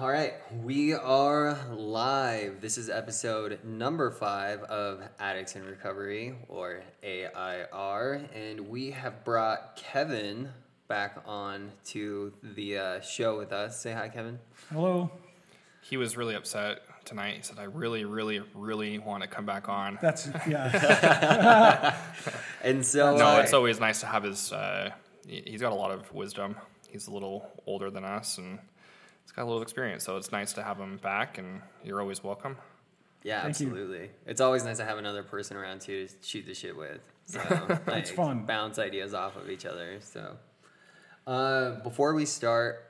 All right, we are live. This is episode number five of Addicts in Recovery, or AIR, and we have brought Kevin back on to the uh, show with us. Say hi, Kevin. Hello. He was really upset tonight. He said, "I really, really, really want to come back on." That's yeah. And so, no, uh, it's always nice to have his. Uh, he- he's got a lot of wisdom. He's a little older than us, and he's got a little experience. So it's nice to have him back, and you're always welcome. yeah, Thank you. absolutely. It's always nice to have another person around too to shoot the shit with. So like, fun. Bounce ideas off of each other. So, uh, before we start,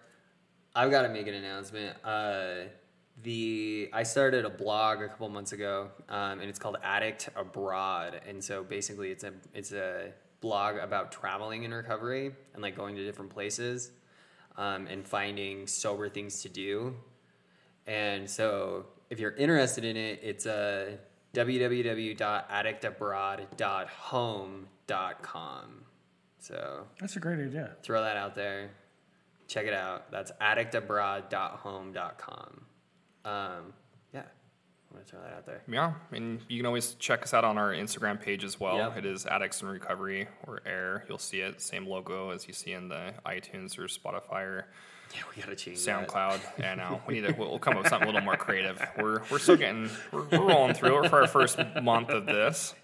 I've got to make an announcement. Uh, the I started a blog a couple months ago, um, and it's called Addict Abroad. And so basically, it's a it's a blog about traveling in recovery and like going to different places, um, and finding sober things to do. And so, if you're interested in it, it's uh, www.addictabroad.home.com. So That's a great idea. throw that out there. Check it out. That's addictabroad.home.com. Um, yeah, I'm gonna throw that out there. Yeah, and you can always check us out on our Instagram page as well. Yep. It is Addicts in Recovery or Air. You'll see it, same logo as you see in the iTunes or Spotify or Yeah, we gotta change that. SoundCloud. And now we need to. We'll come up with something a little more creative. We're we're still getting we're, we're rolling through it for our first month of this.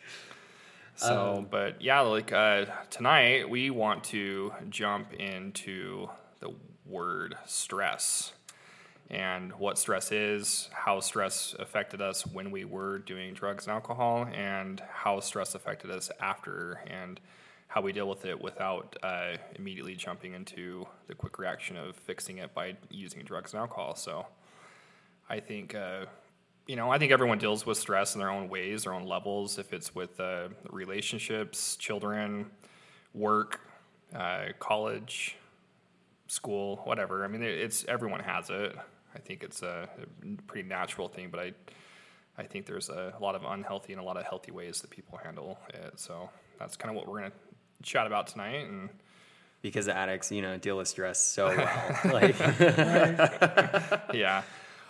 So, Um, but yeah, like uh, tonight we want to jump into the word stress and what stress is, how stress affected us when we were doing drugs and alcohol, and how stress affected us after, and how we deal with it without uh, immediately jumping into the quick reaction of fixing it by using drugs and alcohol. So, I think. Uh, you know, I think everyone deals with stress in their own ways, their own levels. If it's with uh, relationships, children, work, uh, college, school, whatever. I mean, it's everyone has it. I think it's a, a pretty natural thing, but I, I think there's a, lot of unhealthy and a lot of healthy ways that people handle it. So that's kind of what we're gonna chat about tonight. And Because addicts, you know, deal with stress so well. like, yeah,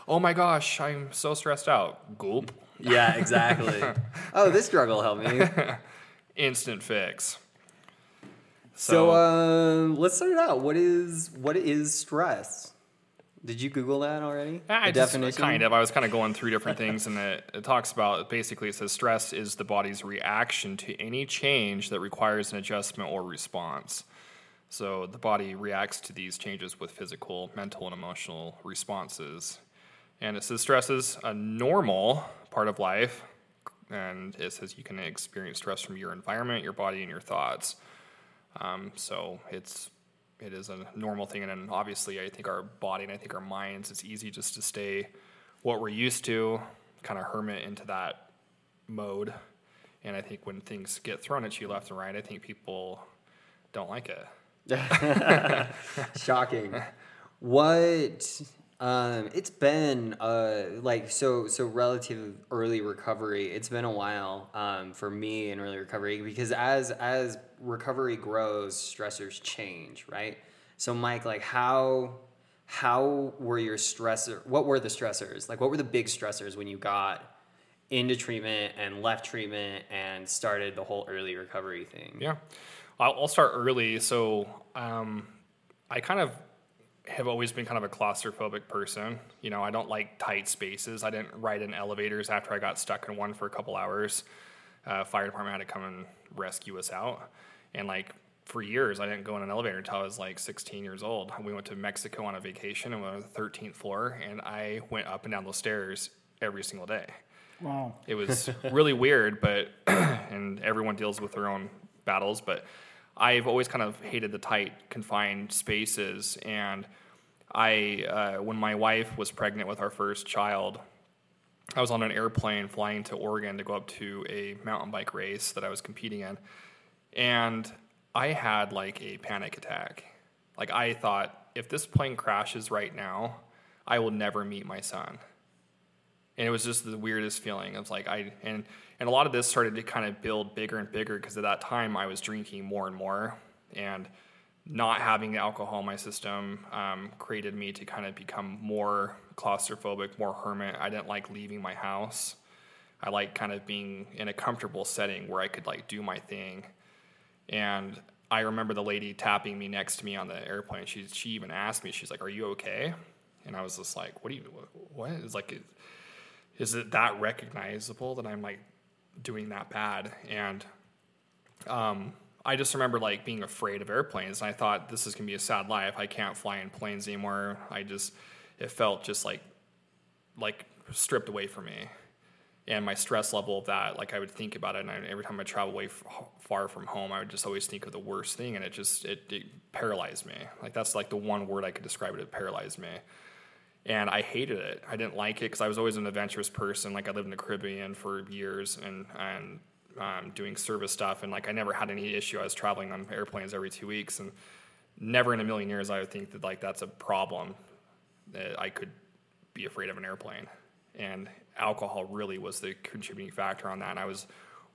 oh my gosh, I'm so stressed out. Gulp, yeah, exactly. Oh, this drug will help me. instant fix. So, um, let's start it out. What is what is stress? Did you Google that already? I The just, kind of. I was kind of going through different things, and it, it talks about basically it says stress is the body's reaction to any change that requires an adjustment or response. So the body reacts to these changes with physical, mental, and emotional responses. And it says stress is a normal part of life, and it says you can experience stress from your environment, your body, and your thoughts. Um, so it's it is a normal thing, and then obviously I think our body and I think our minds, it's easy just to stay what we're used to, kind of hermit into that mode. And I think when things get thrown at you left and right, I think people don't like it. Shocking. What um it's been uh like so so relative early recovery. It's been a while um for me in early recovery because as as recovery grows, stressors change, right? So Mike, like how how were your stressor what were the stressors? Like what were the big stressors when you got into treatment and left treatment and started the whole early recovery thing? Yeah, I'll, I'll start early. So um, I kind of have always been kind of a claustrophobic person. You know, I don't like tight spaces. I didn't ride in elevators after I got stuck in one for a couple hours. Uh, fire department had to come and rescue us out, and like for years, I didn't go in an elevator until I was like 16 years old. We went to Mexico on a vacation and we went on the 13th floor, and I went up and down those stairs every single day Wow. it was really weird but and everyone deals with their own battles but i've always kind of hated the tight confined spaces and i uh, when my wife was pregnant with our first child i was on an airplane flying to oregon to go up to a mountain bike race that i was competing in and i had like a panic attack like i thought if this plane crashes right now i will never meet my son and it was just the weirdest feeling. It was like I and and a lot of this started to kind of build bigger and bigger because at that time I was drinking more and more, and not having alcohol in my system um, created me to kind of become more claustrophobic, more hermit. I didn't like leaving my house. I like kind of being in a comfortable setting where I could like do my thing. And I remember the lady tapping me next to me on the airplane. She she even asked me, she's like, "Are you okay?" And I was just like, "What do you what?" Is like, is it that recognizable that I'm like doing that bad? And um, I just remember like being afraid of airplanes. And I thought this is gonna be a sad life. I can't fly in planes anymore. I just it felt just like like stripped away from me and my stress level of that like i would think about it and I, every time i travel away f- far from home i would just always think of the worst thing and it just it, it paralyzed me like that's like the one word i could describe it it paralyzed me and i hated it i didn't like it because i was always an adventurous person like i lived in the caribbean for years and and um, doing service stuff and like i never had any issue i was traveling on airplanes every two weeks and never in a million years i would think that like that's a problem that i could be afraid of an airplane and alcohol really was the contributing factor on that. And I was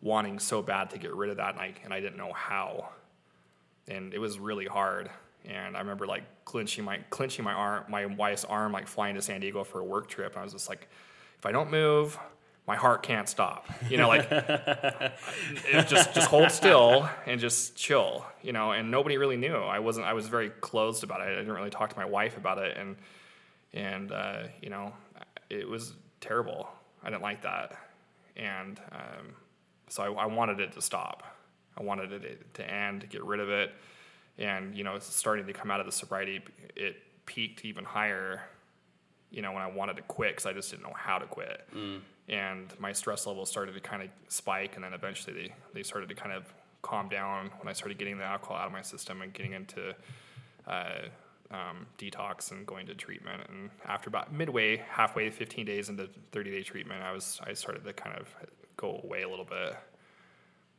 wanting so bad to get rid of that, and I and I didn't know how, and it was really hard. And I remember like clenching my clenching my arm, my wife's arm, like flying to San Diego for a work trip. I was just like, if I don't move, my heart can't stop. You know, like just just hold still and just chill. You know, and nobody really knew. I wasn't. I was very closed about it. I didn't really talk to my wife about it, and and uh, you know, it was terrible. I didn't like that, and um, so I, I, wanted it to stop. I wanted it to end, to get rid of it, and you know, it's starting to come out of the sobriety. It peaked even higher, you know, when I wanted to quit because I just didn't know how to quit, mm. and my stress levels started to kind of spike, and then eventually they they started to kind of calm down when I started getting the alcohol out of my system and getting into uh, um, detox and going to treatment. And after about midway, halfway, 15 days into 30 day treatment, I was I started to kind of go away a little bit.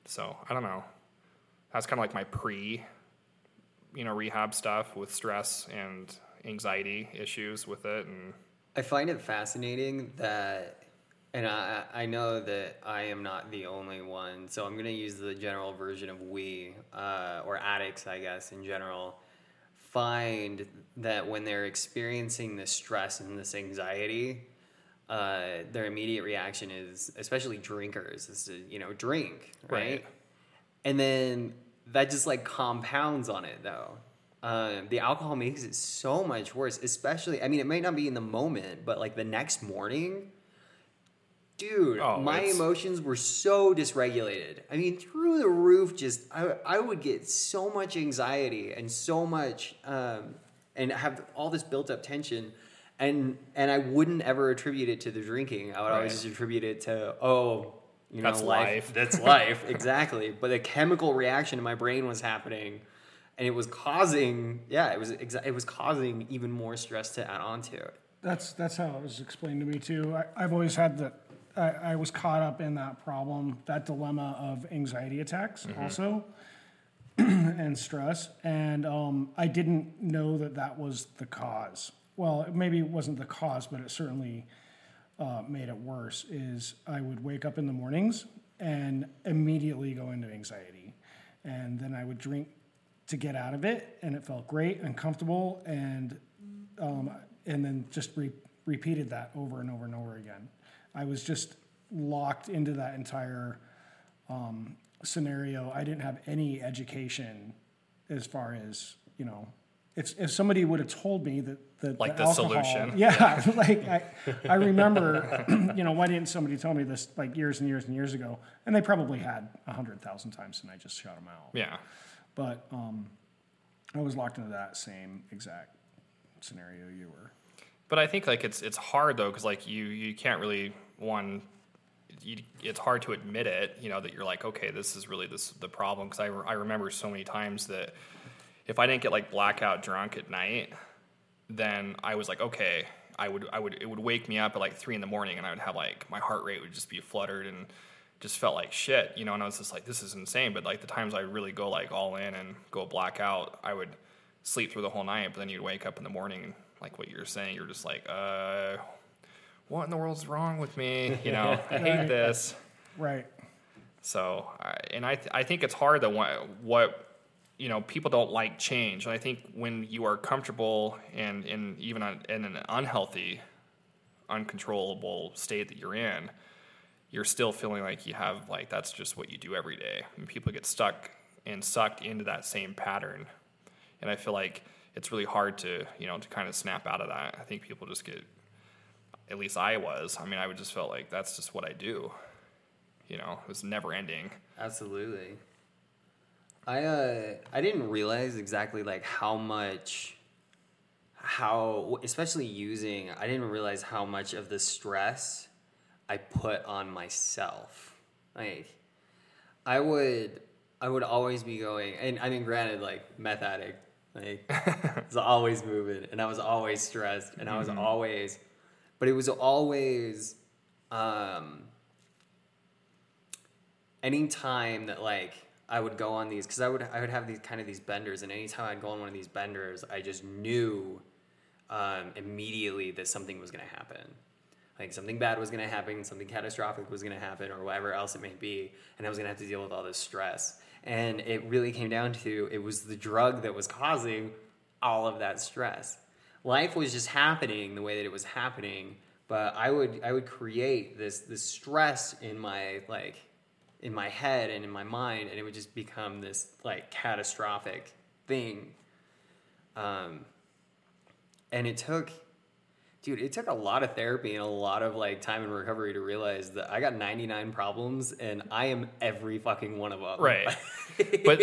So I don't know. That's kind of like my pre, you know, rehab stuff with stress and anxiety issues with it. And I find it fascinating that, and I I know that I am not the only one. So I'm gonna use the general version of we uh, or addicts, I guess, in general find that when they're experiencing this stress and this anxiety, uh, their immediate reaction is, especially drinkers, is to you know drink, right? right. And then that just like compounds on it though. Uh, the alcohol makes it so much worse, especially. I mean, it might not be in the moment, but like the next morning, dude, oh, my it's... emotions were so dysregulated. I mean, through the roof. Just I, I would get so much anxiety and so much, um, and have all this built up tension, and and I wouldn't ever attribute it to the drinking. I would right. always just attribute it to oh. You know, that's life. life. That's life, exactly. But a chemical reaction in my brain was happening, and it was causing, yeah, it was exa- it was causing even more stress to add on to it. That's that's how it was explained to me too. I, I've always had the I, I, was caught up in that problem, that dilemma of anxiety attacks mm-hmm. also, and stress. And um, I didn't know that that was the cause. Well, maybe it wasn't the cause, but it certainly uh, made it worse. Is I would wake up in the mornings and immediately go into anxiety, and then I would drink to get out of it, and it felt great and comfortable, and um, and then just re- repeated that over and over and over again. I was just locked into that entire um, scenario. I didn't have any education as far as you know. If if somebody would have told me that the, like the, solution, yeah, like I, I remember, you know, why didn't somebody tell me this like years and years and years ago? And they probably had a hundred thousand times, and I just shut them out. Yeah, but um, I was locked into that same exact scenario you were. But I think like it's it's hard though because like you you can't really one. You, it's hard to admit it, you know, that you're like, okay, this is really this the problem. Because I, re- I remember so many times that if I didn't get like blackout drunk at night, then I was like, okay, I would I would it would wake me up at like three in the morning, and I would have like my heart rate would just be fluttered and just felt like shit, you know. And I was just like, this is insane. But like the times I really go like all in and go blackout, I would sleep through the whole night, but then you'd wake up in the morning and like what you're saying, you're just like, uh, what in the world's wrong with me? You know, I hate this. Right. So, and I, th- I think it's hard that what you know, people don't like change. And I think when you are comfortable and, and even in an unhealthy, uncontrollable state that you're in, you're still feeling like you have like that's just what you do every day. And people get stuck and sucked into that same pattern. And I feel like it's really hard to, you know, to kind of snap out of that. I think people just get at least I was. I mean, I would just felt like that's just what I do. You know, it was never ending. Absolutely. I uh I didn't realize exactly like how much how especially using I didn't realize how much of the stress I put on myself. Like I would I would always be going and I mean granted like meth addict like I was always moving and I was always stressed and I was always but it was always um anytime that like I would go on these because I would I would have these kind of these benders, and anytime I'd go on one of these benders, I just knew um, immediately that something was going to happen. Like something bad was going to happen, something catastrophic was going to happen, or whatever else it may be, and I was going to have to deal with all this stress. And it really came down to it was the drug that was causing all of that stress. Life was just happening the way that it was happening, but I would I would create this this stress in my like in my head and in my mind, and it would just become this like catastrophic thing. Um, and it took, dude, it took a lot of therapy and a lot of like time and recovery to realize that I got 99 problems and I am every fucking one of them. Right. but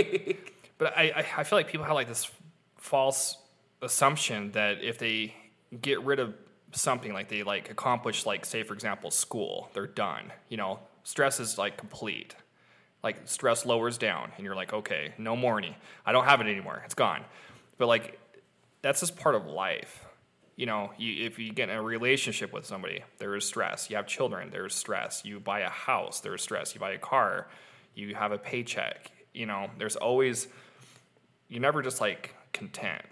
but I, I feel like people have like this false assumption that if they get rid of something like they like accomplish like say for example school they're done you know stress is like complete. Like stress lowers down and you're like okay no more any. I don't have it anymore. It's gone. But like that's just part of life. You know you, if you get in a relationship with somebody there is stress. You have children there's stress. You buy a house there's stress. You buy a car you have a paycheck. You know there's always you never just like content.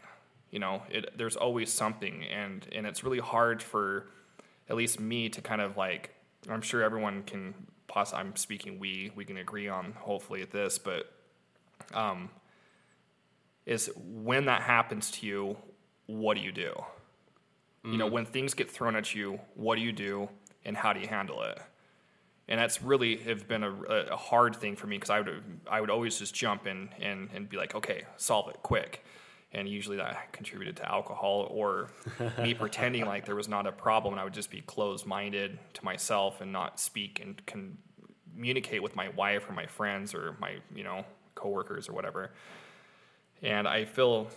You know it, there's always something and and it's really hard for at least me to kind of like i'm sure everyone can possibly i'm speaking we we can agree on hopefully at this but um is when that happens to you what do you do? You know when things get thrown at you what do you do and how do you handle it? And that's really have been a, a hard thing for me because I would I would always just jump in and, and be like, okay, solve it quick, and usually that contributed to alcohol or me pretending like there was not a problem, and I would just be closed minded to myself and not speak and can communicate with my wife or my friends or my you know coworkers or whatever. And I feel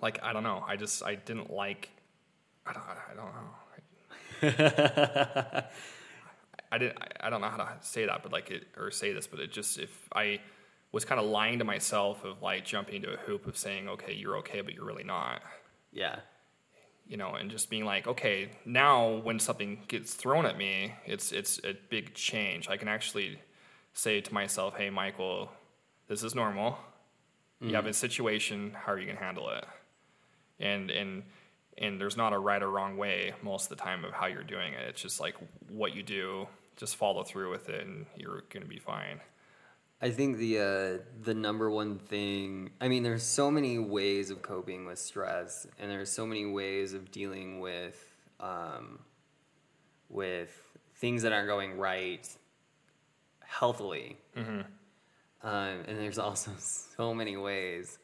like I don't know. I just I didn't like. I don't. I don't know. I didn't. I don't know how to say that, but like it or say this, but it just if I was kind of lying to myself of like jumping into a hoop of saying, okay, you're okay, but you're really not, yeah. you know, and just being like, okay, now when something gets thrown at me, it's it's a big change. I can actually say to myself, hey, Michael, this is normal. You have mm. a situation. How are you gonna handle it? And and and there's not a right or wrong way most of the time of how you're doing it. It's just like what you do. Just follow through with it, and you're gonna be fine. I think the uh, the number one thing. I mean, there's so many ways of coping with stress, and there's so many ways of dealing with um, with things that aren't going right healthily. Um, and there's also so many ways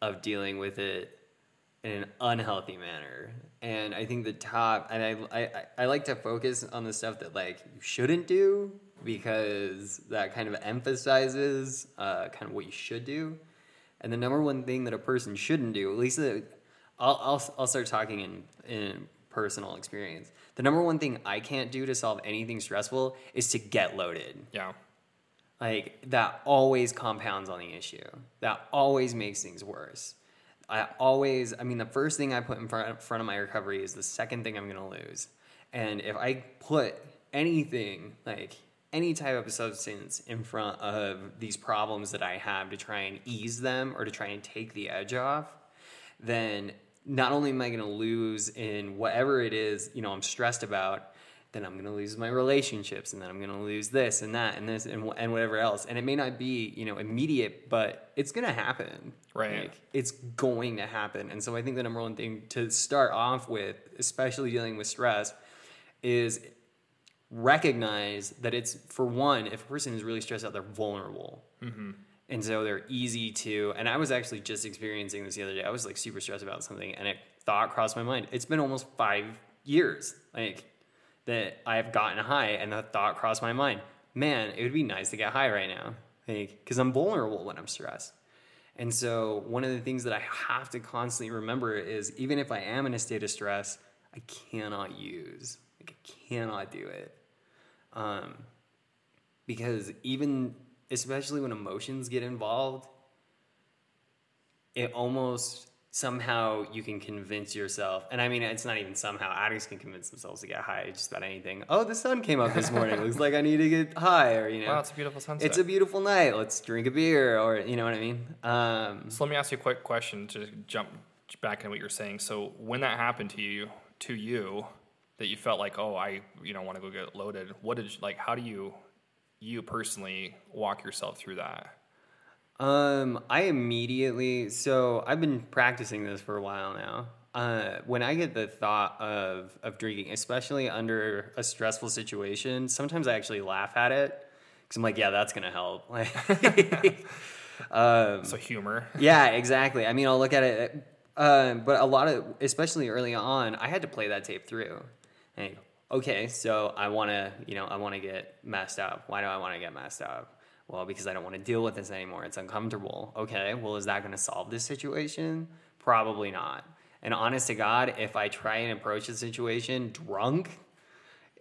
of dealing with it in an unhealthy manner. And I think the top, and I, I, I like to focus on the stuff that like you shouldn't do because that kind of emphasizes uh, kind of what you should do. And the number one thing that a person shouldn't do, at least the, I'll, I'll, I'll start talking in, in personal experience. The number one thing I can't do to solve anything stressful is to get loaded Yeah. like that always compounds on the issue that always makes things worse i always i mean the first thing i put in front, front of my recovery is the second thing i'm going to lose and if i put anything like any type of substance in front of these problems that i have to try and ease them or to try and take the edge off then not only am i going to lose in whatever it is you know i'm stressed about then I'm gonna lose my relationships, and then I'm gonna lose this and that and this and, and whatever else. And it may not be you know immediate, but it's gonna happen. Right. Like, it's going to happen. And so I think the number one thing to start off with, especially dealing with stress, is recognize that it's for one, if a person is really stressed out, they're vulnerable. Mm-hmm. And so they're easy to. And I was actually just experiencing this the other day. I was like super stressed about something, and a thought crossed my mind. It's been almost five years, like that I've gotten high, and the thought crossed my mind. Man, it would be nice to get high right now, like because I'm vulnerable when I'm stressed. And so one of the things that I have to constantly remember is even if I am in a state of stress, I cannot use, like I cannot do it. Um, because even especially when emotions get involved, it almost somehow you can convince yourself, and I mean it's not even somehow addicts can convince themselves to get high just about anything. Oh, the sun came up this morning. Looks like I need to get high, or you know, Wow, it's a beautiful sunset. it's a beautiful night. Let's drink a beer, or you know what I mean. Um, So let me ask you a quick question to jump back into what you're saying. So when that happened to you, to you, that you felt like, oh, I, you know, want to go get loaded. What did you, like? How do you, you personally walk yourself through that? Um, I immediately so I've been practicing this for a while now. Uh, when I get the thought of of drinking, especially under a stressful situation, sometimes I actually laugh at it because I'm like, yeah, that's gonna help. Like, um, So humor. yeah, exactly. I mean, I'll look at it, uh, but a lot of, especially early on, I had to play that tape through. Like, okay, so I want to, you know, I want to get messed up. Why do I want to get messed up? Well, because I don't want to deal with this anymore. It's uncomfortable. Okay, well, is that going to solve this situation? Probably not. And honest to God, if I try and approach the situation drunk,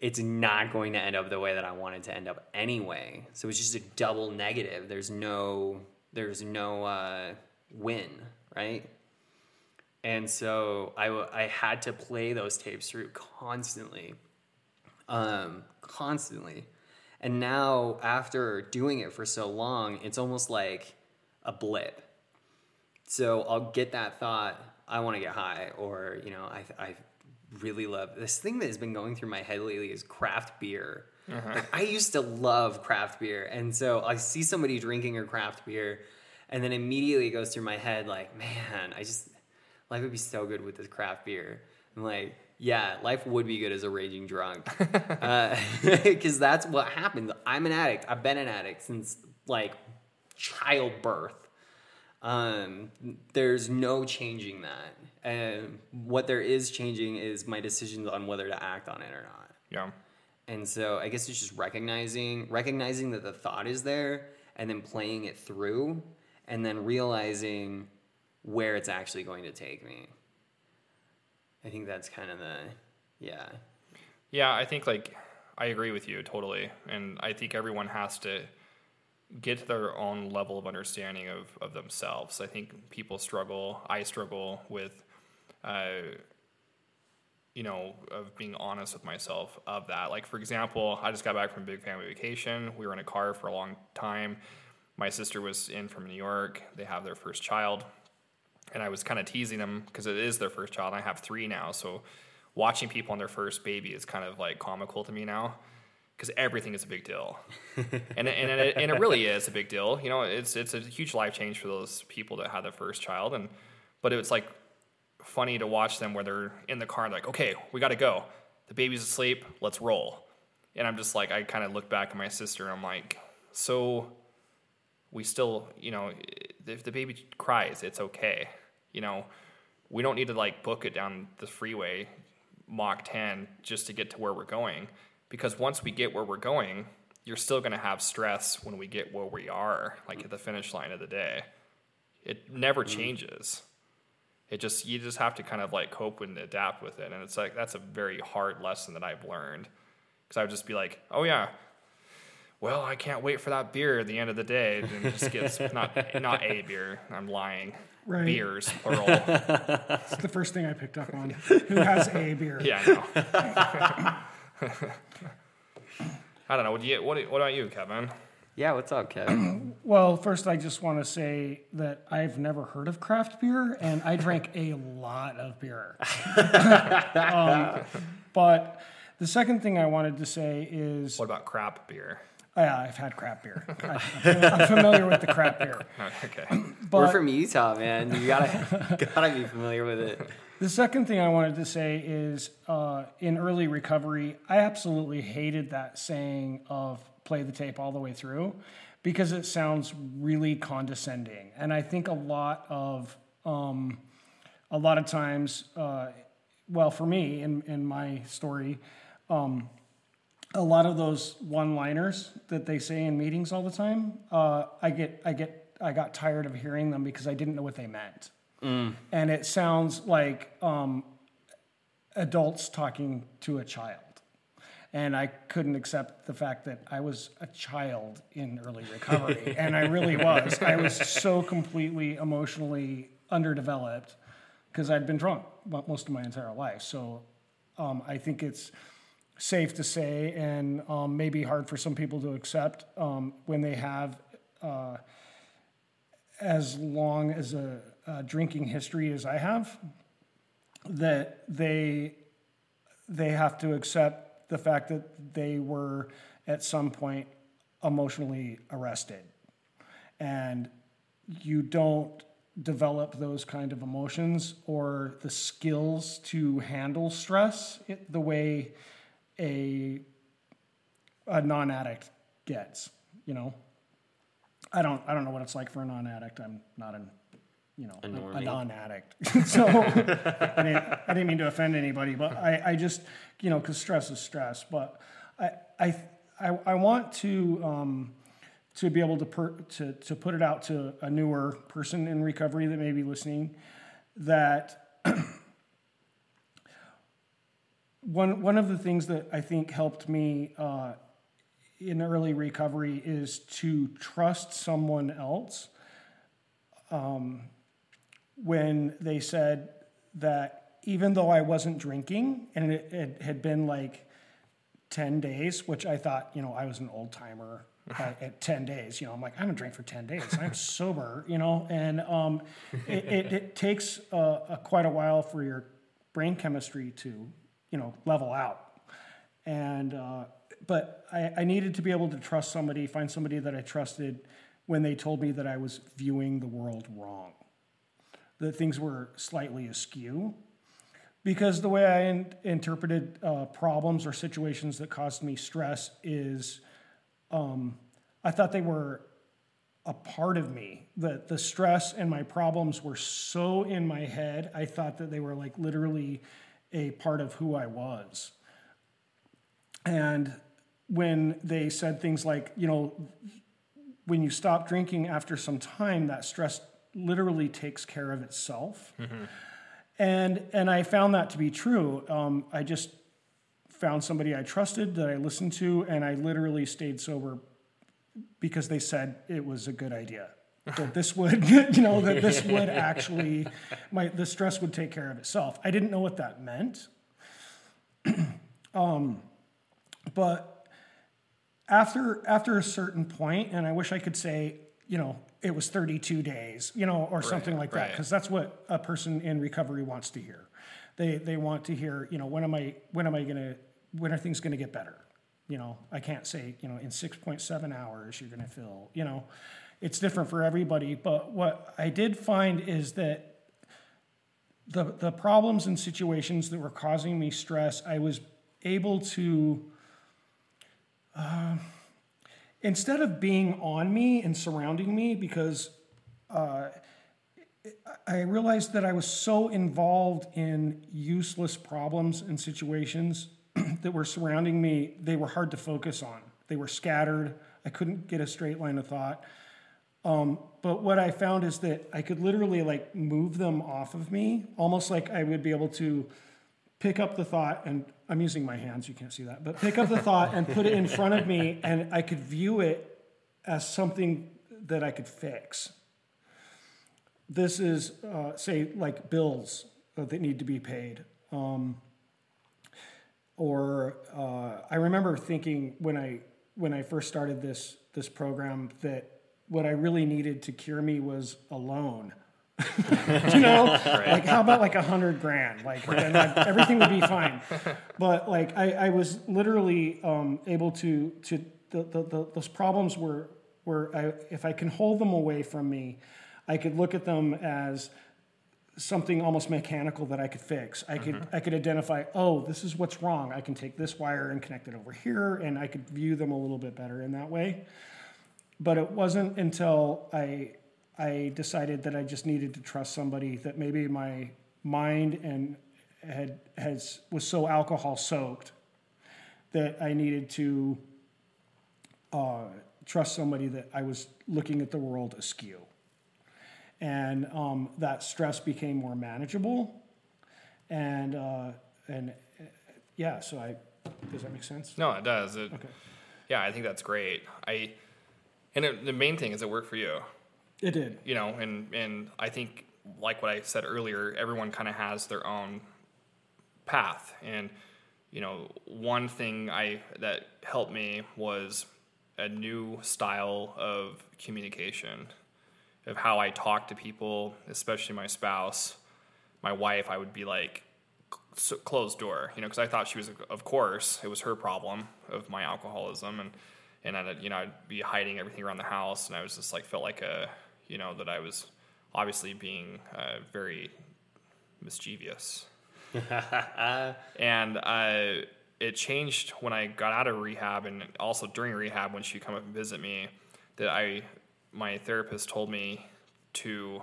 it's not going to end up the way that I want it to end up anyway. So it's just a double negative. There's no there's no uh, win, right? And so I, w- I had to play those tapes through constantly, um, constantly. And now after doing it for so long, it's almost like a blip. So I'll get that thought, I want to get high, or you know, I I really love this thing that has been going through my head lately is craft beer. Like, I used to love craft beer, and so I see somebody drinking a craft beer, and then immediately it goes through my head like, man, I just life would be so good with this craft beer. I'm like, yeah, life would be good as a raging drunk, because that's what happens. I'm an addict. I've been an addict since like childbirth um, there's no changing that. And what there is changing is my decisions on whether to act on it or not. Yeah. And so I guess it's just recognizing recognizing that the thought is there and then playing it through and then realizing where it's actually going to take me. I think that's kind of the yeah. Yeah, I think like I agree with you totally, and I think everyone has to get their own level of understanding of, of themselves. I think people struggle. I struggle with, uh, you know, of being honest with myself of that. Like for example, I just got back from a big family vacation. We were in a car for a long time. My sister was in from New York. They have their first child and I was kind of teasing them because it is their first child. And I have three now, so watching people on their first baby is kind of like comical to me now because everything is a big deal, and it- and it, and it really is a big deal. You know, it's it's a huge life change for those people that had their first child, and but it's like funny to watch them where they're in the car and like, okay, we got to go. The baby's asleep. Let's roll. And I'm just like, I kind of look back at my sister and I'm like, so we still, you know, if the baby cries, it's okay. You know, we don't need to like book it down the freeway, Mach 10, just to get to where we're going. Because once we get where we're going, you're still going to have stress when we get where we are, like at the finish line of the day. It never mm-hmm. changes. It just, you just have to kind of like cope and adapt with it. And it's like, that's a very hard lesson that I've learned. Because I would just be like, oh yeah, well, I can't wait for that beer at the end of the day. And it just gets not not a beer. I'm lying. Right. Beers, plural. It's the first thing I picked up on. Who has a beer? yeah, I know. I don't know. What do you? What, what about you, Kevin? Yeah, what's up, Kevin? Well, first, I just want to say that I've never heard of craft beer, and I drank a lot of beer. um, but The second thing I wanted to say is, What about crap beer? Oh, yeah, I've had crap beer. I, I'm familiar with the crap beer. Okay. We're from Utah, man. You gotta gotta be familiar with it. the second thing I wanted to say is, uh, in early recovery, I absolutely hated that saying of "play the tape all the way through," because it sounds really condescending, and I think a lot of um, a lot of times, uh, well, for me in in my story. Um, a lot of those one-liners that they say in meetings all the time, uh, I get, I get, I got tired of hearing them because I didn't know what they meant, and it sounds like um, adults talking to a child, and I couldn't accept the fact that I was a child in early recovery, and I really was. I was so completely emotionally underdeveloped because I'd been drunk most of my entire life. So um, I think it's safe to say, and um, maybe hard for some people to accept um, when they have uh, as long as a, a drinking history as I have, that they they have to accept the fact that they were at some point emotionally arrested, and you don't develop those kind of emotions or the skills to handle stress the way a a non-addict gets you know? I don't i don't know what it's like for a non-addict. I'm not an you know A a, a non-addict. So I, didn't, I didn't mean to offend anybody but i i just you know because stress is stress. But i i i, I want to um to be able to, per, to to put it out to a newer person in recovery that may be listening that one one of the things that I think helped me uh, in early recovery is to trust someone else. Um, when they said that even though I wasn't drinking and it, it had been like ten days, which I thought you know I was an old timer at, at ten days. You know I'm like I haven't drank for ten days. I'm sober. You know, and um, it, it, it takes uh, a, quite a while for your brain chemistry to you know level out and uh, but I, I needed to be able to trust somebody find somebody that i trusted when they told me that i was viewing the world wrong that things were slightly askew because the way i in, interpreted uh, problems or situations that caused me stress is um, i thought they were a part of me. The the stress and my problems were so in my head. I thought that they were like literally a part of who I was. And when they said things like, you know, when you stop drinking after some time, that stress literally takes care of itself. And and I found that to be true. Um, I just found somebody I trusted that I listened to, and I literally stayed sober because they said it was a good idea that this would you know that this would actually my the stress would take care of itself. I didn't know what that meant. Um, but after after a certain point and i wish i could say you know it was 32 days you know or something like that because that's what a person in recovery wants to hear. They they want to hear you know when am i when am i to when are things going to get better? You know i can't say you know in 6.7 hours you're going to feel you know it's different for everybody but what i did find is that the the problems and situations that were causing me stress i was able to uh, instead of being on me and surrounding me because uh, I realized that I was so involved in useless problems and situations that were surrounding me, they were hard to focus on. They were scattered. I couldn't get a straight line of thought. Um, but what I found is that I could literally like move them off of me, almost like I would be able to pick up the thought, and I'm using my hands, you can't see that, but pick up the thought and put it in front of me, and I could view it as something that I could fix. This is, uh, say, like bills that need to be paid. Um, or uh, I remember thinking when I when I first started this this program that what I really needed to cure me was a loan you know, like how about like a hundred grand? Like then everything would be fine. But like I, I was literally um, able to to the, the, the, those problems were were I, if I can hold them away from me, I could look at them as something almost mechanical that I could fix. I could I could identify, oh, this is what's wrong. I can take this wire and connect it over here, and I could view them a little bit better in that way. But it wasn't until I I decided that I just needed to trust somebody that maybe my mind and had has was so alcohol soaked that I needed to uh, trust somebody that I was looking at the world askew and um, that stress became more manageable. And uh, and uh, yeah, so I does that make sense? No, it does. It, Okay, Yeah, I think that's great. I and it, the main thing is it worked for you. it did. You know, and and I think like what I said earlier, everyone kind of has their own path. And you know, one thing I that helped me was a new style of communication of how I talk to people, especially my spouse, my wife. I would be like closed door, you know, because I thought she was, of course, it was her problem of my alcoholism, and and I, you know, I'd be hiding everything around the house, and I was just like felt like a, you know, that I was obviously being uh, very mischievous, and uh, it changed when I got out of rehab, and also during rehab when she'd come up and visit me, that I, my therapist told me to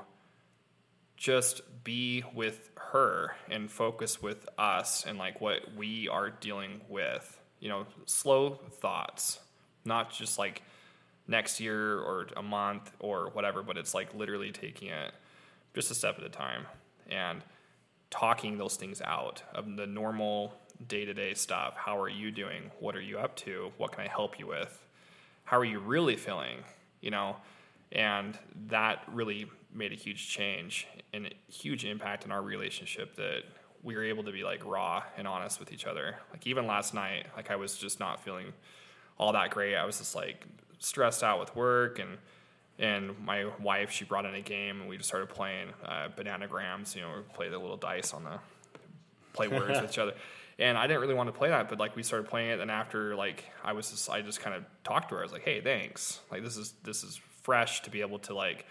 just be with her and focus with us and like what we are dealing with. You know, slow thoughts, not just like next year or a month or whatever, but it's like literally taking it just a step at a time and talking those things out of the normal day to day stuff. How are you doing? What are you up to? What can I help you with? How are you really feeling? You know, and that really made a huge change and a huge impact in our relationship that we were able to be like raw and honest with each other. Like even last night, like I was just not feeling all that great. I was just like stressed out with work and and my wife she brought in a game and we just started playing uh, bananagrams. You know, we play the little dice on the play words with each other. And I didn't really want to play that, but like we started playing it, and after like I was just I just kind of talked to her. I was like, "Hey, thanks. Like this is this is fresh to be able to like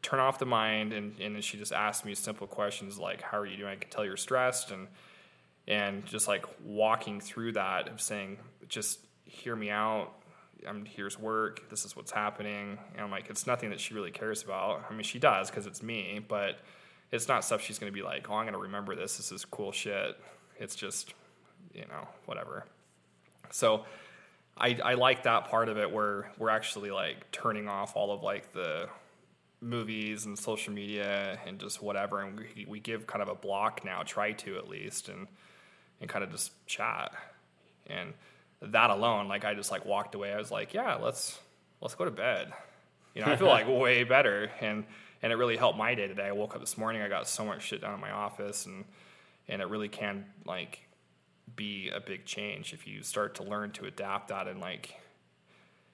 turn off the mind." And and then she just asked me simple questions like, "How are you doing?" I can tell you're stressed, and and just like walking through that of saying, "Just hear me out. I'm here's work. This is what's happening." And I'm like, it's nothing that she really cares about. I mean, she does because it's me, but it's not stuff she's going to be like, oh, I'm going to remember this. This is cool shit. It's just, you know, whatever. So I, I like that part of it where we're actually like turning off all of like the movies and social media and just whatever. And we, we give kind of a block now, try to at least, and, and kind of just chat. And that alone, like I just like walked away. I was like, yeah, let's, let's go to bed. You know, I feel like way better. And, and it really helped my day today. I woke up this morning, I got so much shit done in my office and, and it really can like be a big change if you start to learn to adapt that and like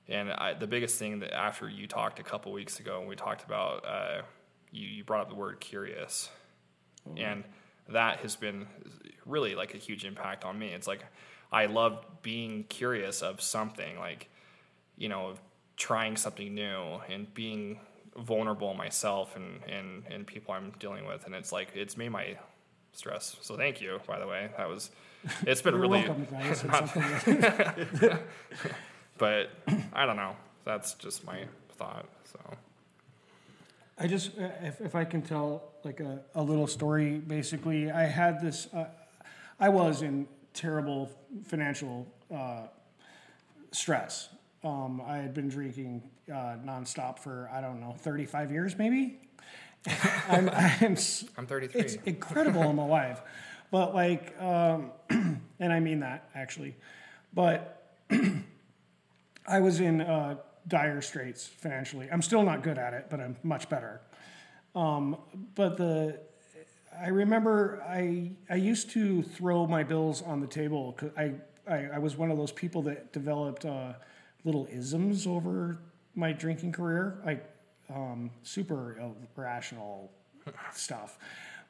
and I, the biggest thing that after you talked a couple weeks ago and we talked about uh, you, you brought up the word curious and that has been really like a huge impact on me it's like i love being curious of something like you know trying something new and being vulnerable myself and, and, and people i'm dealing with and it's like it's made my stress so thank you by the way that was it's been really welcome, something- but I don't know. That's just my thought. So I just, uh, if, if I can tell like a, a little story, basically, I had this, uh, I was in terrible financial uh, stress. Um, I had been drinking uh, nonstop for, I don't know, 35 years maybe. I'm, I'm, I'm 33. it's incredible I'm alive. But like, um, and I mean that actually, but I was in uh, dire straits financially. I'm still not good at it, but I'm much better. Um, but the I remember I I used to throw my bills on the table. 'cause I, I I was one of those people that developed uh, little isms over my drinking career. like um, super irrational stuff.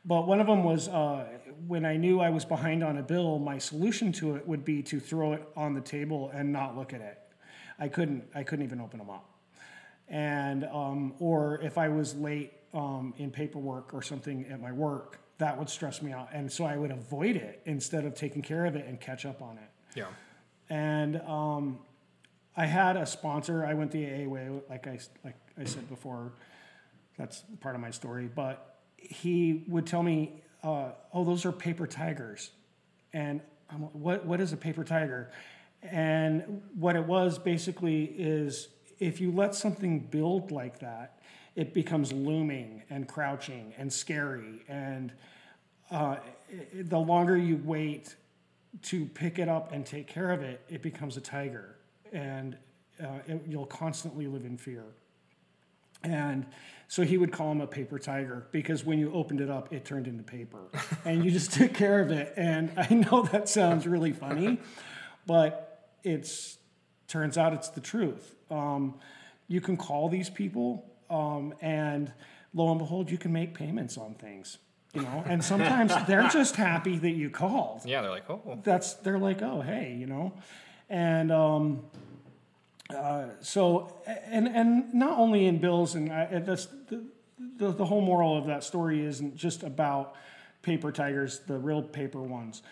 But one of them was uh, when I knew I was behind on a bill, my solution to it would be to throw it on the table and not look at it. I couldn't. I couldn't even open them up. And um, or if I was late um, in paperwork or something at my work, that would stress me out, and so I would avoid it instead of taking care of it and catch up on it. Yeah. And um, I had a sponsor. I went the AA way, like I like I said before. That's part of my story, but he would tell me, uh, "Oh, those are paper tigers," and I'm like, "What? What is a paper tiger?" And what it was basically is if you let something build like that, it becomes looming and crouching and scary. And uh, the longer you wait to pick it up and take care of it, it becomes a tiger, and uh, it, you'll constantly live in fear. And so he would call him a paper tiger because when you opened it up, it turned into paper, and you just took care of it. And I know that sounds really funny, but it's turns out it's the truth. Um, you can call these people, um, and lo and behold, you can make payments on things. You know, and sometimes they're just happy that you called. Yeah, they're like, oh, That's they're like, oh, hey, you know, and um, uh, so and and not only in bills and I, that's the, the the whole moral of that story isn't just about paper tigers, the real paper ones,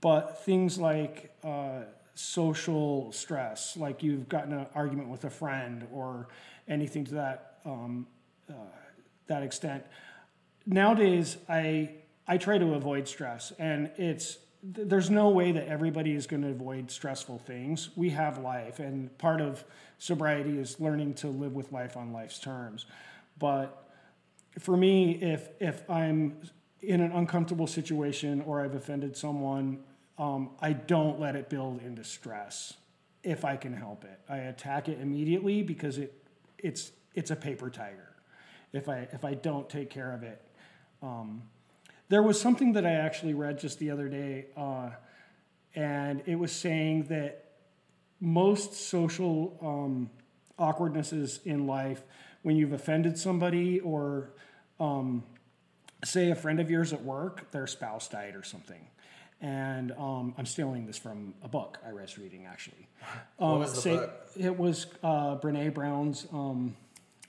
but things like uh, social stress, like you've gotten an argument with a friend or anything to that um, uh, that extent. Nowadays, I I try to avoid stress, and it's there's no way that everybody is going to avoid stressful things. We have life, and part of sobriety is learning to live with life on life's terms. But for me, if if I'm in an uncomfortable situation or I've offended someone, um, I don't let it build into stress if I can help it. I attack it immediately because it it's it's a paper tiger. If I if I don't take care of it. Um, there was something that I actually read just the other day, uh, and it was saying that most social um, awkwardnesses in life, when you've offended somebody or um, say a friend of yours at work, their spouse died or something. And um, I'm stealing this from a book I was reading actually. Um, was the say, book? It was uh, Brene Brown's, um,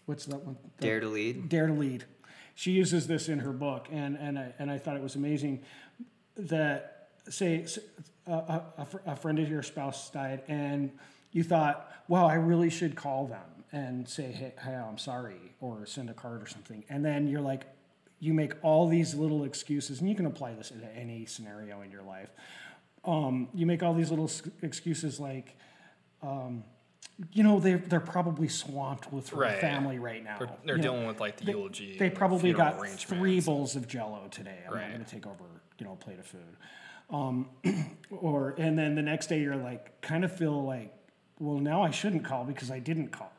what's that one? The- Dare to lead. Dare to Lead. She uses this in her book, and, and, I, and I thought it was amazing that, say, a, a, a fr- a friend of your spouse died, and you thought, well, I really should call them and say, hey, hey, I'm sorry, or send a card or something. And then you're like, you make all these little excuses, and you can apply this into any scenario in your life. Um, you make all these little excuses like, um, you know, they're, they're probably swamped with Right. family right now. they're, they're You know, dealing with like the they, eulogy. They probably got three bowls of Jello today. I'm Right. not going to take over, you know, a plate of food. Um, or and then the next day you're like, kind of feel like, well, now I shouldn't call because I didn't call.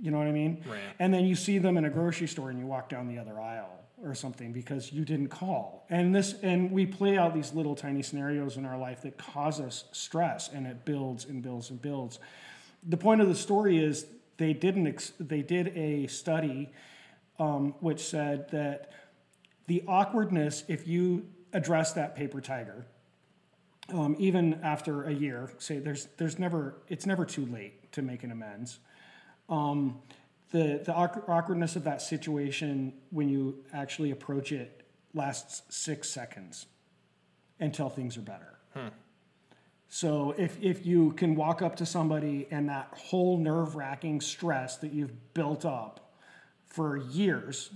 You know what I mean? Right. And then you see them in a grocery store and you walk down the other aisle or something because you didn't call. And this and we play out these little tiny scenarios in our life that cause us stress and it builds and builds and builds. The point of the story is they didn't ex- they did a study um, which said that the awkwardness if you address that paper tiger um, even after a year say there's there's never it's never too late to make an amends um, the the awkwardness of that situation when you actually approach it lasts six seconds until things are better. So if if you can walk up to somebody and that whole nerve wracking stress that you've built up for years,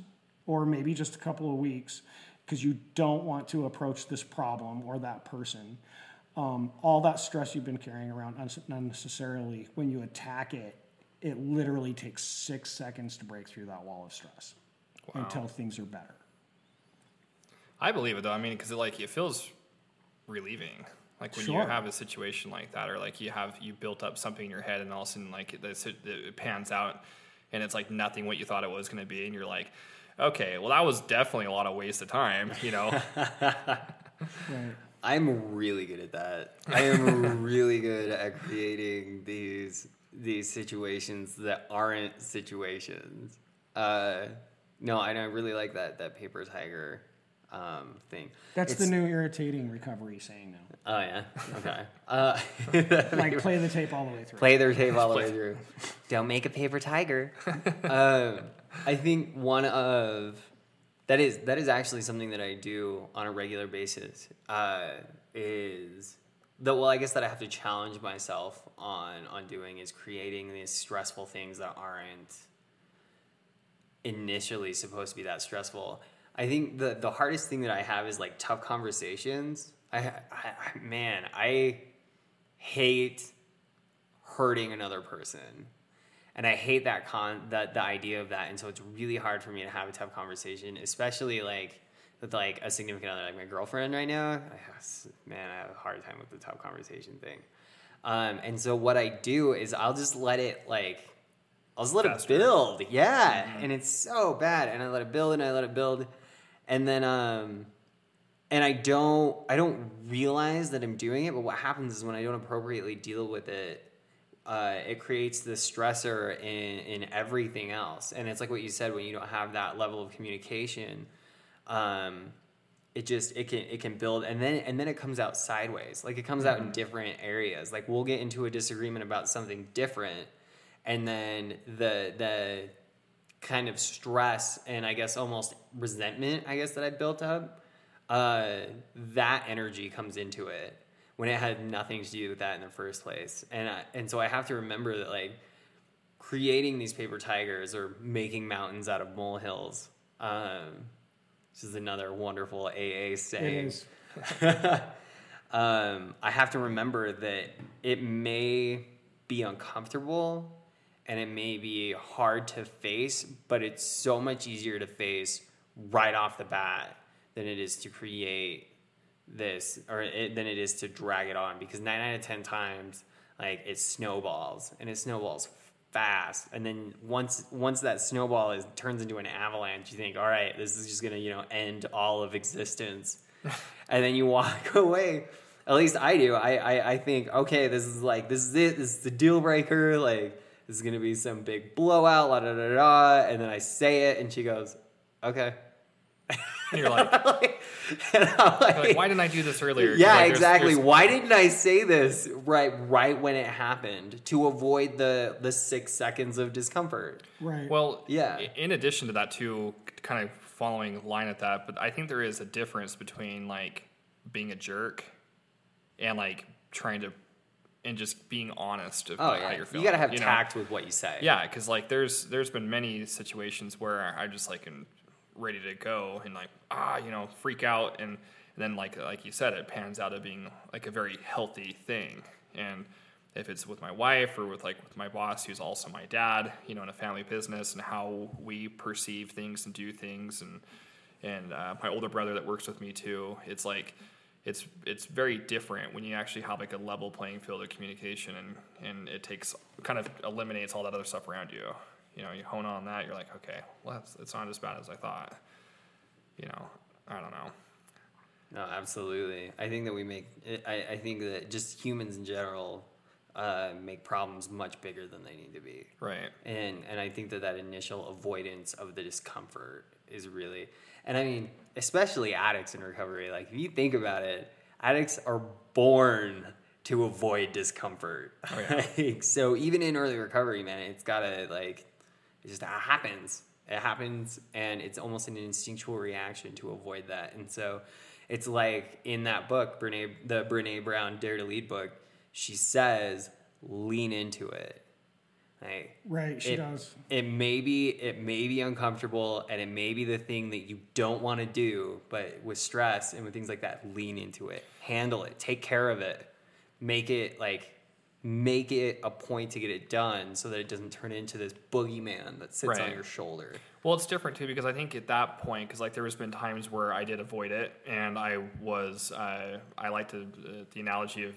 or maybe just a couple of weeks, because you don't want to approach this problem or that person, um, all that stress you've been carrying around unnecessarily, when you attack it, it literally takes six seconds to break through that wall of stress until things are better. I believe it though. I mean, because it like it feels relieving. Like when you have a situation like that, or like you have you built up something in your head, and all of a sudden like it, it, it pans out, and it's like nothing what you thought it was going to be, and you're like, okay, well that was definitely a lot of waste of time, you know? Right. I'm really good at that. I am really good at creating these these situations that aren't situations. Uh, no, I don't really like that that paper tiger um, thing. That's It's- the new irritating recovery saying now. Oh yeah. Okay. Uh, Like play the tape all the way through. play their tape all the way through. Don't make a paper tiger. um, I think one of that is that is actually something that I do on a regular basis. Uh, is the well, I guess that I have to challenge myself on on doing is creating these stressful things that aren't initially supposed to be that stressful. I think the the hardest thing that I have is like tough conversations. I, I, I man, I hate hurting another person. And I hate that con that the idea of that, and so it's really hard for me to have a tough conversation, especially like with like a significant other, like my girlfriend right now. I have, man, I have a hard time with the tough conversation thing. Um, and so what I do is I'll just let it like I'll just let Fester. it build, yeah. And it's so bad, and I let it build and I let it build, and then um, and I don't I don't realize that I'm doing it. But what happens is when I don't appropriately deal with it, uh, it creates this stressor in in everything else. And it's like what you said when you don't have that level of communication, um, it just it can it can build and then and then it comes out sideways. Like it comes out in different areas. Like we'll get into a disagreement about something different, and then the the kind of stress and I guess almost resentment, I guess that I built up, uh, that energy comes into it when it had nothing to do with that in the first place. And I, and so I have to remember that like creating these paper tigers or making mountains out of molehills. Um, this is another wonderful AA saying. Um, I have to remember that it may be uncomfortable and it may be hard to face, but it's so much easier to face right off the bat than it is to create this or it, than it is to drag it on because nine out of ten times like it snowballs and it snowballs fast. And then once once that snowball is turns into an avalanche you think all right this is just gonna you know end all of existence. And then you walk away. At least i do. I, I i think okay this is like this is it. This is the deal breaker. Like this is gonna be some big blowout la da da da and then i say it and she goes okay And you're like, and I'm like, why didn't I do this earlier? yeah, like, there's- exactly. there's- Why didn't I say this right right when it happened to avoid the the six seconds of discomfort? Right. Well, Yeah. In addition to that, too, kind of following line at that, but I think there is a difference between like being a jerk and like trying to and just being honest Oh about how yeah, you're feeling. you gotta have know? tact with what you say. Yeah, because like there's there's been many situations where I just like am ready to go and like ah you know freak out. And, and then like like you said it pans out of being like a very healthy thing. And if it's with my wife or with like with my boss who's also my dad you know in a family business and how we perceive things and do things. And and uh, my older brother that works with me too it's like it's it's very different when you actually have like a level playing field of communication and and it takes kind of eliminates all that other stuff around you you know you hone on that you're like okay well that's, it's not as bad as i thought you know i don't know No, absolutely. I think that we make. I, I think that just humans in general uh, make problems much bigger than they need to be. right and and I think that that initial avoidance of the discomfort is really, and I mean, especially addicts in recovery. Like if you think about it, addicts are born to avoid discomfort. Oh, yeah. Like, so even in early recovery, man, it's gotta like, it just happens. It happens, and it's almost an instinctual reaction to avoid that. And so, it's like in that book, Brene, the Brene Brown Dare to Lead book. She says, lean into it. Right. right. She it, does. It may be it may be uncomfortable and it may be the thing that you don't want to do, but with stress and with things like that, lean into it. Handle it. Take care of it. Make it like make it a point to get it done so that it doesn't turn into this boogeyman that sits on your shoulder. Well, it's different too because I think at that point, because like there has been times where I did avoid it, and I was uh, I like to uh, the analogy of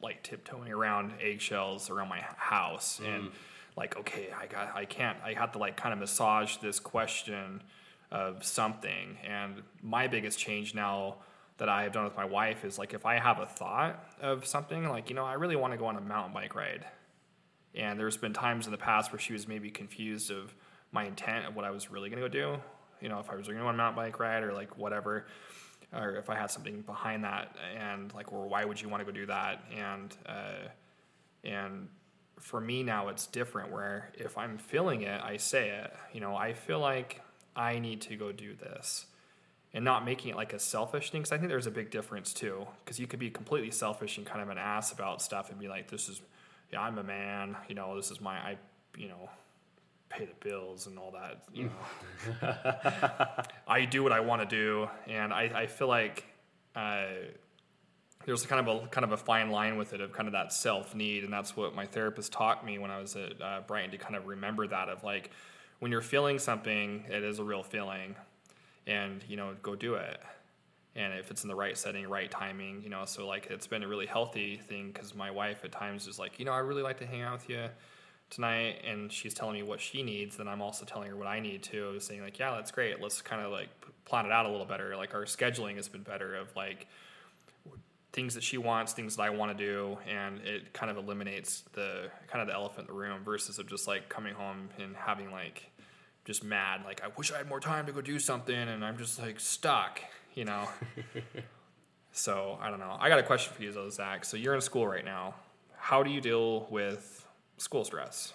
like tiptoeing around eggshells around my house, and like okay, I got I can't I have to like kind of massage this question of something, and my biggest change now that I have done with my wife is like if I have a thought of something like you know I really want to go on a mountain bike ride, And there's been times in the past where she was maybe confused of my intent of what I was really going to go do. You know, if I was going to go on a mountain bike ride or like whatever, or if I had something behind that, and like, or why would you want to go do that? And uh, and for me now, it's different. Where if I'm feeling it, I say it. You know, I feel like I need to go do this and not making it like a selfish thing because I think there's a big difference too. Because you could be completely selfish and kind of an ass about stuff and be like, "This is, yeah, I'm a man. You know, this is my, I, you know, pay the bills and all that. You know, I do what I want to do, and I, I feel like uh, there's kind of a kind of a fine line with it of kind of that self need, and that's what my therapist taught me when I was at uh, Brighton to kind of remember that of like when you're feeling something, it is a real feeling, and you know, go do it. And if it's in the right setting, right timing, you know, so like it's been a really healthy thing because my wife at times is like, you know, I really like to hang out with you tonight, and she's telling me what she needs. Then I'm also telling her what I need too, saying like, yeah, that's great. Let's kind of like plan it out a little better. Like our scheduling has been better of like things that she wants, things that I want to do, and it kind of eliminates the kind of the elephant in the room versus of just like coming home and having like just mad, like I wish I had more time to go do something, and I'm just like stuck, you know. so I don't know. I got a question for you though, Zach. So you're in school right now. How do you deal with school stress?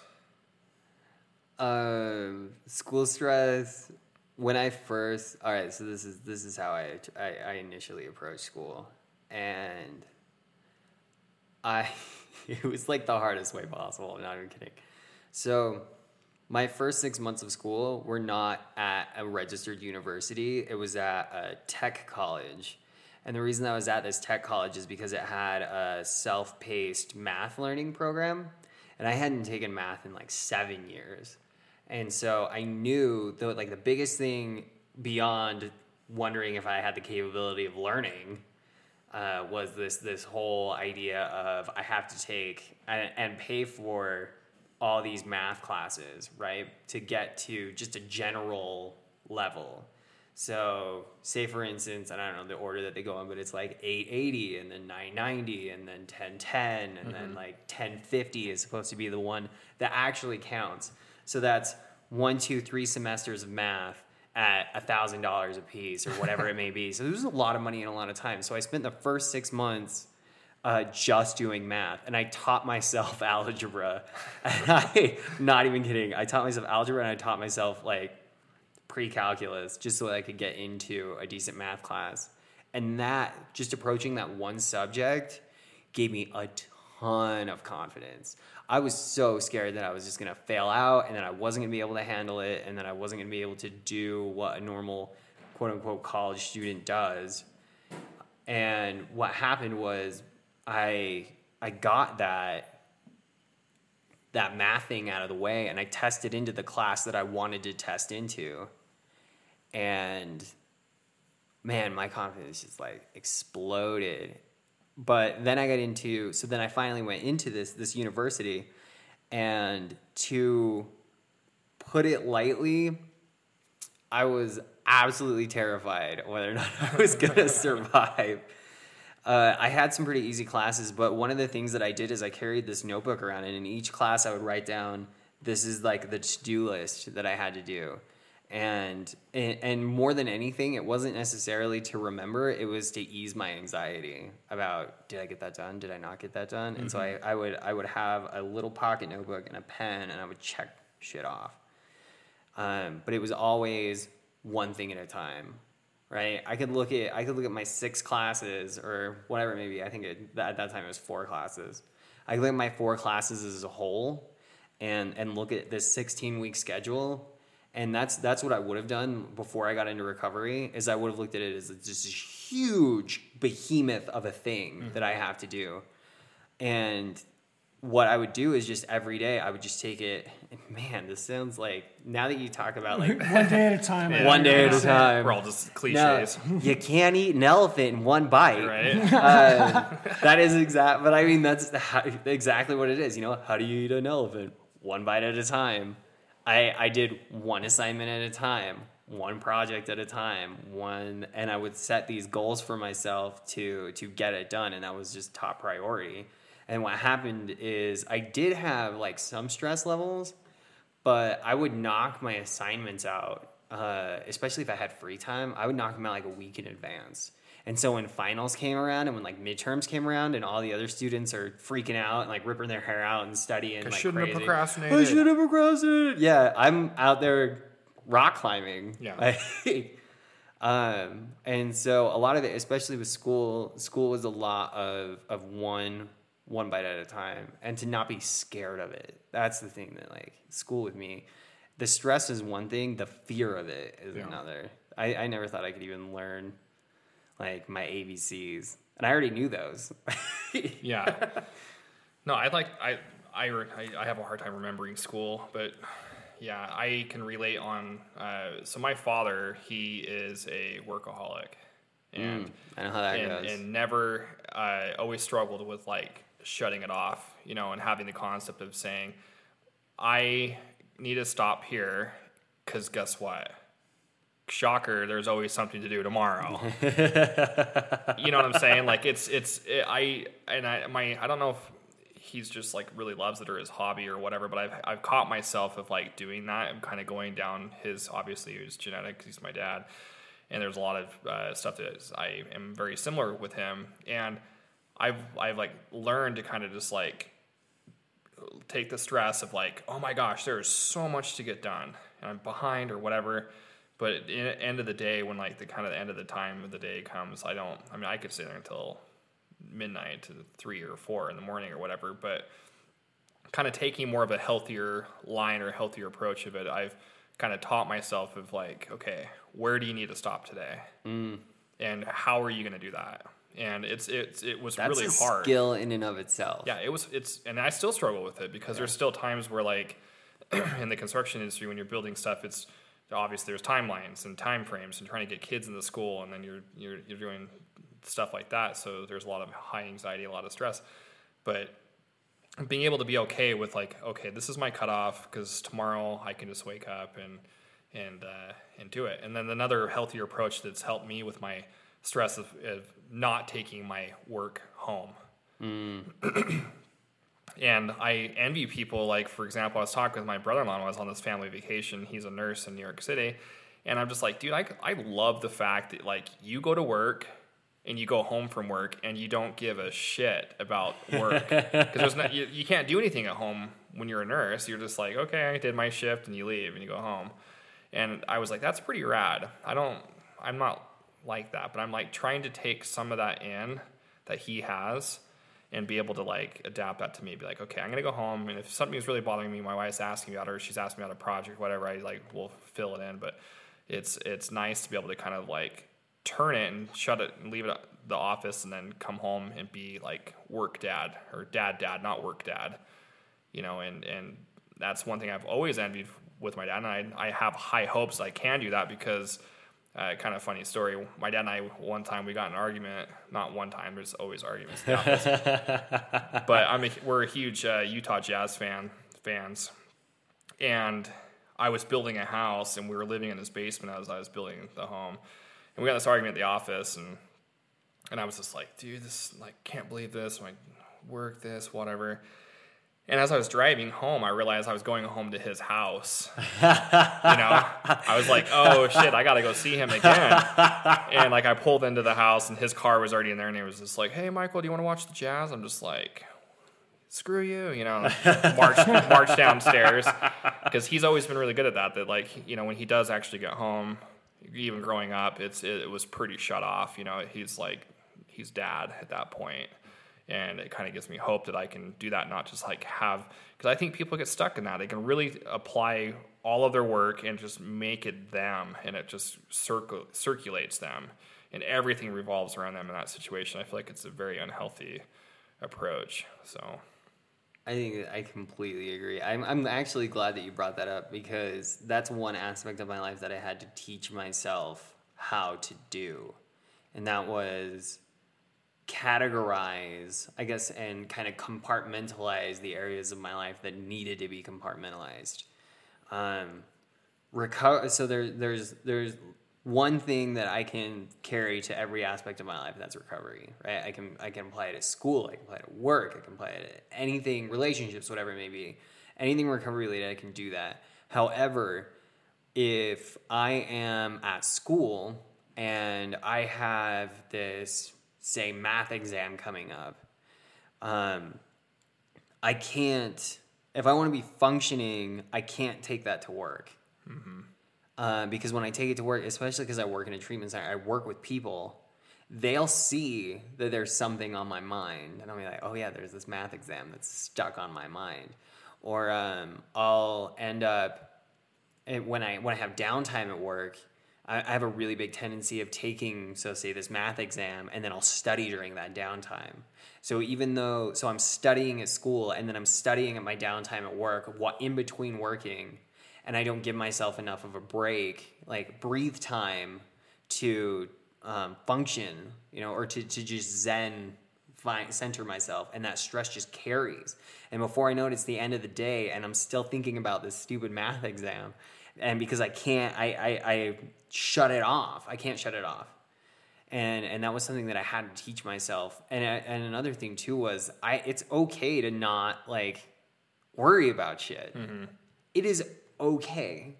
Um, school stress. When I first, all right, so this is this is how I I, I initially approached school, and I it was like the hardest way possible. I'm not even kidding. So my first six months of school were not at a registered university. It was at a tech college. And the reason I was at this tech college is because it had a self paced math learning program. And I hadn't taken math in like seven years. And so I knew that like the biggest thing beyond wondering if I had the capability of learning uh, was this this whole idea of I have to take and, and pay for all these math classes, right, to get to just a general level. So, say for instance, I don't know the order that they go in, but it's like 880 and then 990 and then 1010 and then mm-hmm. like 1050 is supposed to be the one that actually counts. So that's one, two, three semesters of math at a thousand dollars a piece or whatever it may be. So there's a lot of money and a lot of time. So I spent the first six months uh, just doing math, and I taught myself algebra. And I, not even kidding, I taught myself algebra, and I taught myself like pre-calculus just so that I could get into a decent math class. And that just approaching that one subject gave me a ton of confidence. I was so scared that I was just gonna fail out and that I wasn't gonna be able to handle it and that I wasn't gonna be able to do what a normal quote unquote college student does. And what happened was I I got that that math thing out of the way and I tested into the class that I wanted to test into. And man, my confidence just like exploded. But then I got into so then I finally went into this this university and to put it lightly, I was absolutely terrified whether or not I was going to survive. Uh, I had some pretty easy classes, but one of the things that I did is I carried this notebook around, and in each class I would write down this is like the to do list that I had to do. And, and and more than anything, it wasn't necessarily to remember; it was to ease my anxiety about did I get that done? Did I not get that done? And so I, I would I would have a little pocket notebook and a pen, and I would check shit off. Um, but it was always one thing at a time right? I could look at i could look at my six classes or whatever it may be. I think it, at that time it was four classes. I could look at my four classes as a whole and and look at this 16 week schedule. And that's that's what i would have done before i got into recovery is i would have looked at it as just this huge behemoth of a thing mm-hmm. that i have to do. And what I would do is just every day I would just take it. Man, this sounds like now that you talk about like One day at a time. I one day at a time. We're all just No, cliches, you can't eat an elephant in one bite. right? Uh, that is exact. But I mean, that's how, exactly what it is. You know, how do you eat an elephant? One bite at a time. I I did one assignment at a time, one project at a time, one, and I would set these goals for myself to to get it done, and that was just top priority. And what happened is I did have like some stress levels, but I would knock my assignments out, uh, especially if I had free time. I would knock them out like a week in advance. And so when finals came around and when like midterms came around and all the other students are freaking out and like ripping their hair out and studying, I like shouldn't have procrastinated. I should have procrastinated. Yeah, I'm out there rock climbing. Yeah. Like, um, and so a lot of it, especially with school, school was a lot of of one one bite at a time, and to not be scared of it. That's the thing that like school with me. The stress is one thing. The fear of it is Yeah. another. I, I never thought I could even learn like my ABCs, and I already knew those. Yeah. No, I like I, I I I have a hard time remembering school, but yeah, I can relate on. Uh, so my father, he is a workaholic, and I know how that and, goes. and never uh, always struggled with like shutting it off, you know, and having the concept of saying, I need to stop here because guess what? Shocker, there's always something to do tomorrow. you know what I'm saying? Like it's it's it, I and I my I don't know if he's just like really loves it or his hobby or whatever, but I've I've caught myself of like doing that. I'm kind of going down his obviously his genetic. He's my dad, and there's a lot of uh, stuff that I am very similar with him, and I've I've like learned to kind of just like take the stress of like, oh my gosh, there's so much to get done, and I'm behind or whatever. But at the end of the day, when like the kind of the end of the time of the day comes, I don't. I mean, I could sit there until midnight to three or four in the morning or whatever. But kind of taking more of a healthier line or healthier approach of it, I've kind of taught myself of like, okay, where do you need to stop today, Mm. and how are you going to do that? And it's it's it was That's really a hard. skill in and of itself. Yeah, it was. It's and I still struggle with it because there's still times where like in the construction industry when you're building stuff, it's obviously there's timelines and time frames and trying to get kids into school, and then you're you're you're doing stuff like that. So there's a lot of high anxiety, a lot of stress, but being able to be okay with like, okay, this is my cutoff because tomorrow I can just wake up and and uh, and do it. And then another healthier approach that's helped me with my stress of, of not taking my work home. and I envy people like, for example, I was talking with my brother-in-law when I was on this family vacation. He's a nurse in New York City, and I'm just like, dude, I I love the fact that like you go to work and you go home from work and you don't give a shit about work because there's not you, you can't do anything at home when you're a nurse. You're just like, okay, I did my shift, and you leave and you go home. And I was like, that's pretty rad. I don't, I'm not like that, but I'm like trying to take some of that in that he has and be able to like adapt that to me. Be like, okay, I'm gonna go home, and if something's really bothering me, my wife's asking me about it, or she's asking me about a project, whatever, I like will fill it in. But it's it's nice to be able to kind of like turn it and shut it and leave it at the office, and then come home and be like work dad or dad dad, not work dad. You know, and and that's one thing I've always envied with my dad, and I I have high hopes I can do that because. Uh, kind of funny story. My dad and I one time we got an argument. Not one time. There's always arguments. in the office. but I'm a, we're a huge uh, Utah Jazz fan fans, and I was building a house, and we were living in his basement as I was building the home, and we got this argument at the office, and and I was just like, dude, this like can't believe this. I'm like, work this, whatever. And as I was driving home, I realized I was going home to his house. you know, I was like, oh shit, I gotta go see him again. And like, I pulled into the house, and his car was already in there, and he was just like, hey, Michael, do you want to watch the Jazz? I'm just like, screw you, you know, march march downstairs because he's always been really good at that. That like, you know, when he does actually get home, even growing up, it's it, it was pretty shut off. You know, he's like, he's dad at that point and it kind of gives me hope that I can do that, not just like have because I think people get stuck in that. They can really apply all of their work and just make it them, and it just circle circulates them, and everything revolves around them in that situation. I feel like it's a very unhealthy approach. So I think I completely agree. I'm, I'm actually glad that you brought that up because that's one aspect of my life that I had to teach myself how to do. And that was categorize, I guess, and kind of compartmentalize the areas of my life that needed to be compartmentalized. Um, reco- so there, there's, there's one thing that I can carry to every aspect of my life. That's recovery, right? I can I can apply it at school. I can apply it at work. I can apply it at anything, relationships, whatever it may be. Anything recovery related, I can do that. However, if I am at school and I have this, say, math exam coming up, um, I can't, if I want to be functioning, I can't take that to work. Uh, because when I take it to work, especially because I work in a treatment center, I work with people. They'll see that there's something on my mind, and I'll be like, "Oh yeah, there's this math exam that's stuck on my mind," or um, I'll end up when I when I have downtime at work, I, I have a really big tendency of taking, so say this math exam, and then I'll study during that downtime. So even though, so I'm studying at school, and then I'm studying at my downtime at work, what in between working, and I don't give myself enough of a break, like breathe time to um, function, you know, or to, to just zen center myself and that stress just carries and before i know it it's the end of the day and i'm still thinking about this stupid math exam and because i can't i i, I shut it off. I can't shut it off. And and that was something that i had to teach myself. And I, and another thing too was i it's okay to not like worry about shit. Mm-hmm. It is okay.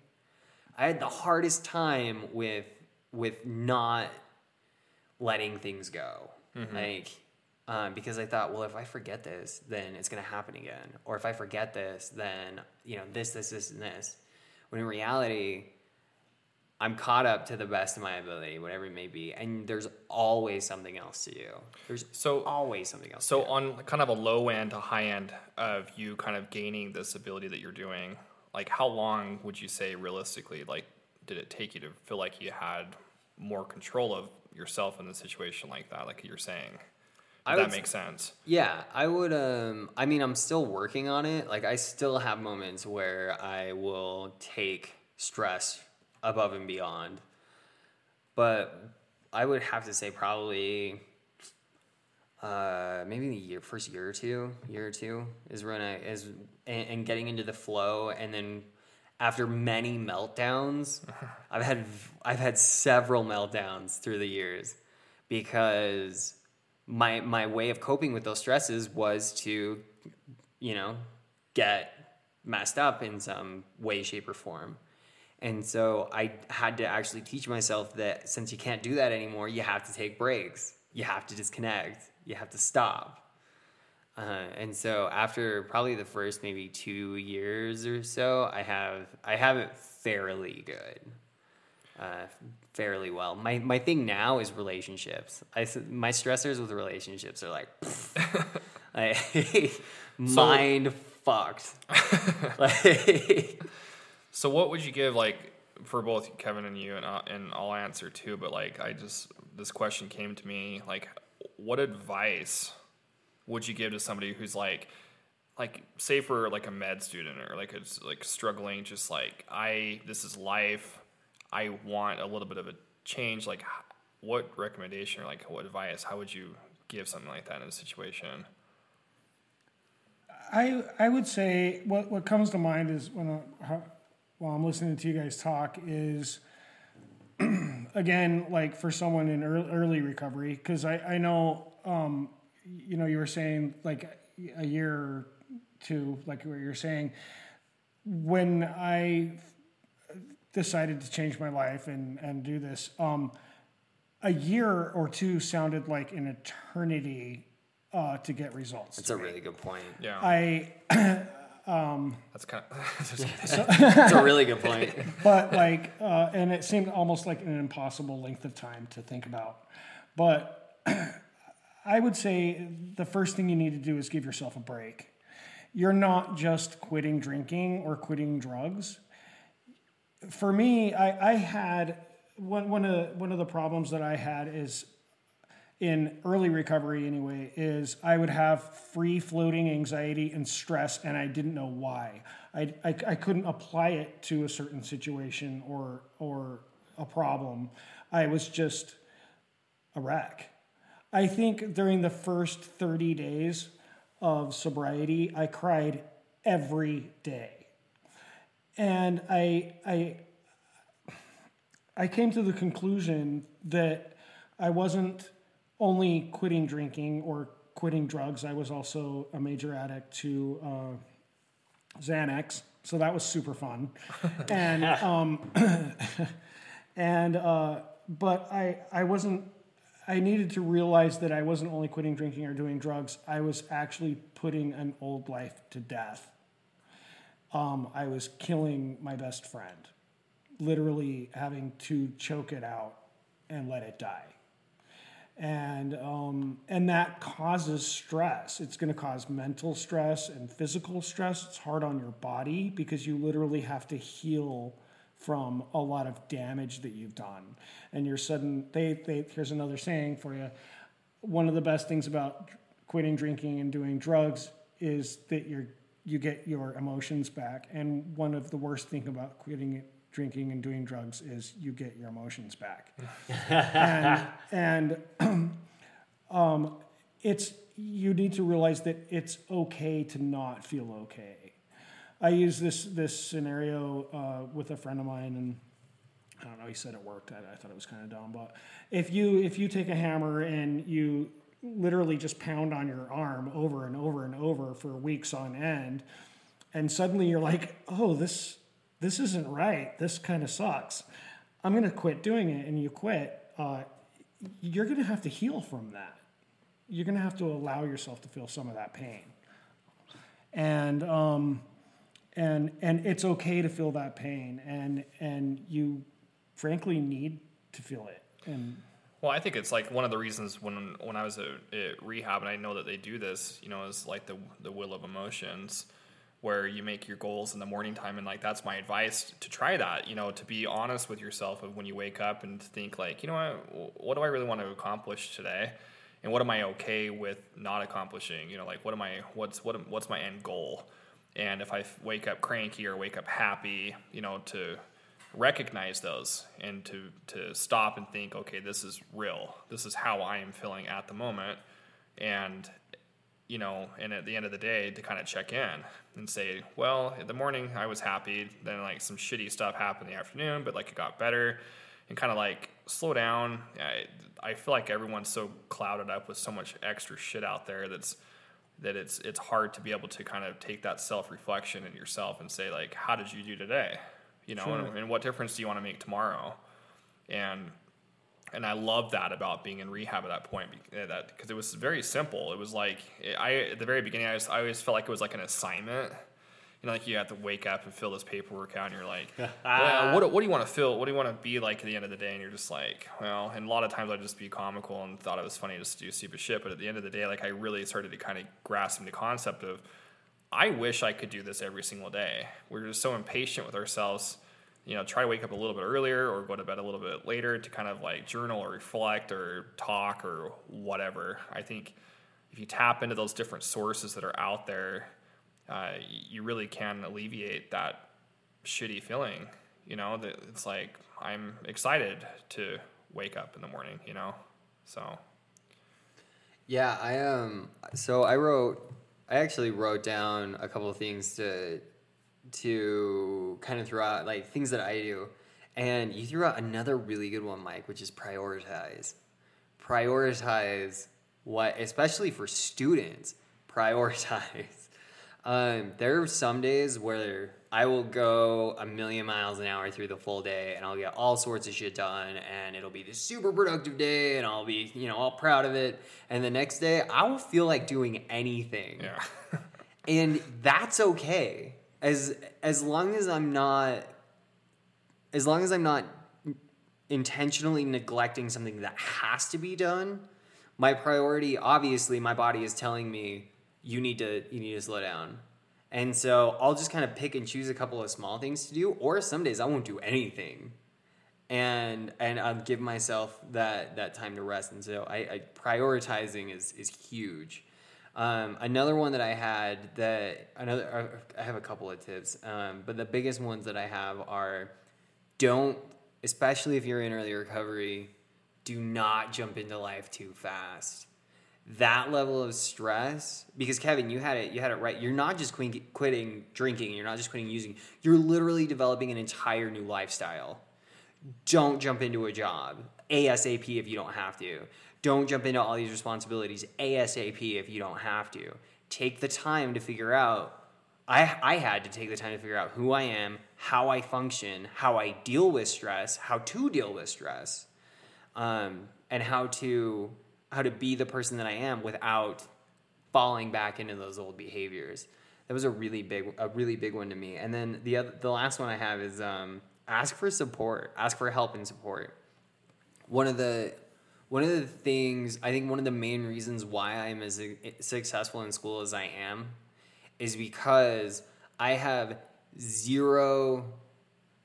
I had the hardest time with with not letting things go. Mm-hmm. Like, um, because I thought, well, if I forget this, then it's going to happen again. Or if I forget this, then, you know, this, this, this, and this. When in reality, I'm caught up to the best of my ability, whatever it may be. And there's always something else to do. There's So- always something else So to do. on kind of a low end to high end of you kind of gaining this ability that you're doing, like how long would you say realistically, like did it take you to feel like you had more control of yourself in a situation like that, like you're saying? I that would makes sense. Yeah, I would. Um, I mean, I'm still working on it. Like, I still have moments where I will take stress above and beyond. But I would have to say probably, uh, maybe the year, first year or two, year or two is when I is and, and getting into the flow, and then after many meltdowns, I've had I've had several meltdowns through the years because my my way of coping with those stresses was to you know get messed up in some way shape or form. And so i had to actually teach myself that since you can't do that anymore you have to take breaks. You have to disconnect. You have to stop. Uh, and so after probably the first maybe two years or so i have i have it fairly good uh, fairly well. My my thing now is relationships. I my stressors with relationships are like, like mind fucked. like, So what would you give like for both Kevin and you and I'll, and I'll answer too, but like I just this question came to me like what advice would you give to somebody who's like like say for like a med student or like it's like struggling just like I this is life I want a little bit of a change like what recommendation or like what advice how would you give something like that in a situation? I I would say what what comes to mind is when I, while I'm listening to you guys talk is again like for someone in early, early recovery because I I know um, you know you were saying like a year or two like what you're saying. When I decided to change my life and and do this um, a year or two sounded like an eternity uh, to get results. that's a really good point. yeah I that's kind of That's a really good point. but like uh, and it seemed almost like an impossible length of time to think about but i would say the first thing you need to do is give yourself a break you're not just quitting drinking or quitting drugs for me i, I had one, one, of, one of the problems that i had is in early recovery anyway is i would have free floating anxiety and stress and i didn't know why. I, I, I couldn't apply it to a certain situation or or a problem. I was just a wreck. I think during the first 30 days of sobriety i cried every day and i i I came to the conclusion that I wasn't only quitting drinking or quitting drugs. I was also a major addict to uh, Xanax, so that was super fun. and um, and uh, but I I wasn't. I needed to realize that I wasn't only quitting drinking or doing drugs. I was actually putting an old life to death. Um, I was killing my best friend, literally having to choke it out and let it die and um, and that causes stress. It's going to cause mental stress and physical stress. It's hard on your body because you literally have to heal from a lot of damage that you've done. And you're sudden. They, they here's another saying for you. One of the best things about quitting drinking and doing drugs is that you're you get your emotions back. And one of the worst thing about quitting drinking and doing drugs is you get your emotions back. and and um, it's you need to realize that it's okay to not feel okay. I use this this scenario uh, with a friend of mine, and I don't know. He said it worked. I, I thought it was kind of dumb, but if you if you take a hammer and you literally just pound on your arm over and over and over for weeks on end, and suddenly you're like, oh, this this isn't right. This kind of sucks. I'm going to quit doing it. And you quit, uh, you're going to have to heal from that. You're going to have to allow yourself to feel some of that pain. And, um, and, and it's okay to feel that pain. And, and you frankly need to feel it. And, well, I think it's like one of the reasons when when I was at, at, rehab, and I know that they do this, you know, is like the the wheel of emotions where you make your goals in the morning time and like that's my advice to try that you know to be honest with yourself of when you wake up and think like you know what? What do i really want to accomplish today? And what am i okay with not accomplishing? You know like what am i what's what what's my end goal? And if i wake up cranky or wake up happy you know to recognize those and to to stop and think okay this is real this is how i am feeling at the moment and you know, and at the end of the day to kind of check in and say, well, in the morning I was happy, then like some shitty stuff happened in the afternoon, but like it got better and kind of like slow down. I, I feel like everyone's so clouded up with so much extra shit out there that's that it's it's hard to be able to kind of take that self reflection in yourself and say like, how did you do today? You know, sure. and, and what difference do you want to make tomorrow? And and I love that about being in rehab at that point. Uh, that because it was very simple. It was like I at the very beginning, I, was, I always felt like it was like an assignment. You know, like you have to wake up and fill this paperwork out, and you're like, well, what, what do you want to feel? What do you want to be like at the end of the day? And you're just like, well, and a lot of times I'd just be comical and thought it was funny just to do stupid shit. But at the end of the day, like I really started to kind of grasp the concept of, I wish I could do this every single day. We're just so impatient with ourselves you know, try to wake up a little bit earlier or go to bed a little bit later to kind of like journal or reflect or talk or whatever. I think if you tap into those different sources that are out there, uh, you really can alleviate that shitty feeling. You know, that it's like I'm excited to wake up in the morning. You know, so. Yeah, I um. So I wrote. I actually wrote down a couple of things to to kind of throw out like things that I do. And you threw out another really good one, Mike, which is prioritize. Prioritize what, especially for students, prioritize. Um, there are some days where I will go a million miles an hour through the full day and I'll get all sorts of shit done and it'll be this super productive day and I'll be, you know, all proud of it. And the next day I won't feel like doing anything. Yeah. and that's okay as as long as I'm not as long as I'm not intentionally neglecting something that has to be done, my priority obviously my body is telling me you need to you need to slow down. And so I'll just kind of pick and choose a couple of small things to do or some days I won't do anything. And and I'll give myself that that time to rest. And so I, I prioritizing is is huge. Um, another one that I had that another I have a couple of tips, um, but the biggest ones that I have are don't, especially if you're in early recovery, do not jump into life too fast. That level of stress, because Kevin, you had it, you had it right. You're not just quitting drinking, you're not just quitting using. You're literally developing an entire new lifestyle don't jump into a job ASAP if you don't have to. Don't jump into all these responsibilities ASAP if you don't have to. Take the time to figure out. I, I had to take the time to figure out who I am, how I function, how I deal with stress, how to deal with stress, um, and how to how to be the person that I am without falling back into those old behaviors. That was a really big a really big one to me. And then the other, the last one I have is um, ask for support, ask for help and support. One of the one of the things I think one of the main reasons why I'm as successful in school as I am is because I have zero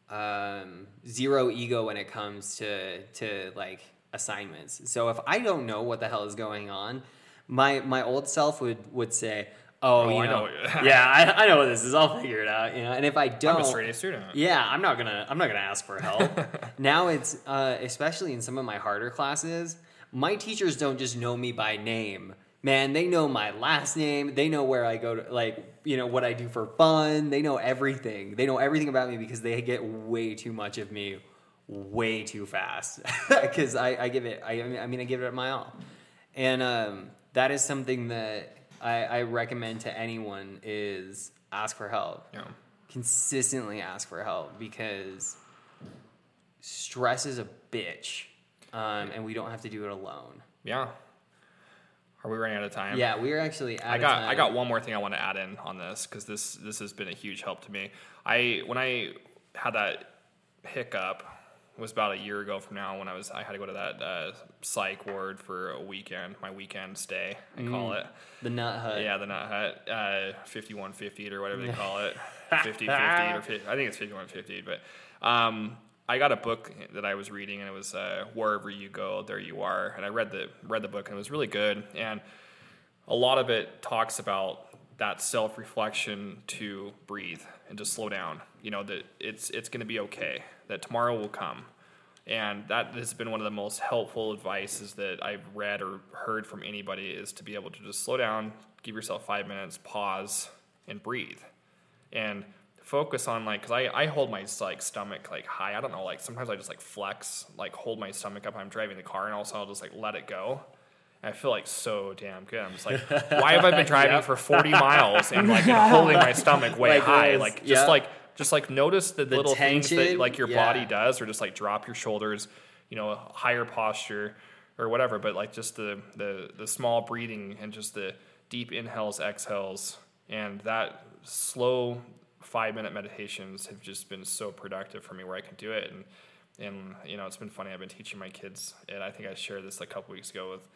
um, zero ego when it comes to to like assignments. So if I don't know what the hell is going on, my my old self would would say, "Oh, Oh, you I know, know. yeah, I, I know what this is. I'll figure it out." You know, and if I don't, I'm a straight A student. yeah, I'm not gonna I'm not gonna ask for help. now it's uh, especially in some of my harder classes, my teachers don't just know me by name. Man, they know my last name. They know where I go to, like you know what I do for fun. They know everything. They know everything about me because they get way too much of me, way too fast. Because I, I give it. I, I mean, I give it my all, and um, that is something that I, I recommend to anyone is ask for help Yeah. consistently ask for help because stress is a bitch um, and we don't have to do it alone Yeah. Are we running out of time? yeah we're actually out I got. I got one more thing I want to add in on this because this this has been a huge help to me. I when I had that hiccup was about a year ago from now when I was I had to go to that uh, psych ward for a weekend, my weekend stay, I call it. the nut hut Yeah, the nut hut, uh, fifty one fifty or whatever they call it, fifty fifty or 50, I think it's fifty one fifty. But um, I got a book that I was reading, and it was uh, "Wherever You Go, There You Are," and I read the read the book, and it was really good. And a lot of it talks about that self reflection to breathe and just slow down. You know that it's it's going to be okay. That tomorrow will come. And that has been one of the most helpful advices that I've read or heard from anybody is to be able to just slow down, give yourself five minutes, pause, and breathe, and focus on like because I, I hold my like stomach like high. I don't know like sometimes I just like flex like hold my stomach up. I'm driving the car and also I'll just like let it go. And I feel like so damn good. I'm just like, why have I been driving for 40 miles and like and holding my stomach way Like high? this, Like just yeah. like just like notice the, little things that like your yeah. body does, or just like drop your shoulders, you know, higher posture or whatever. But like just the the the small breathing and just the deep inhales, exhales, and that slow five minute meditations have just been so productive for me where I can do it and and you know it's been funny I've been teaching my kids and I think I shared this a couple weeks ago with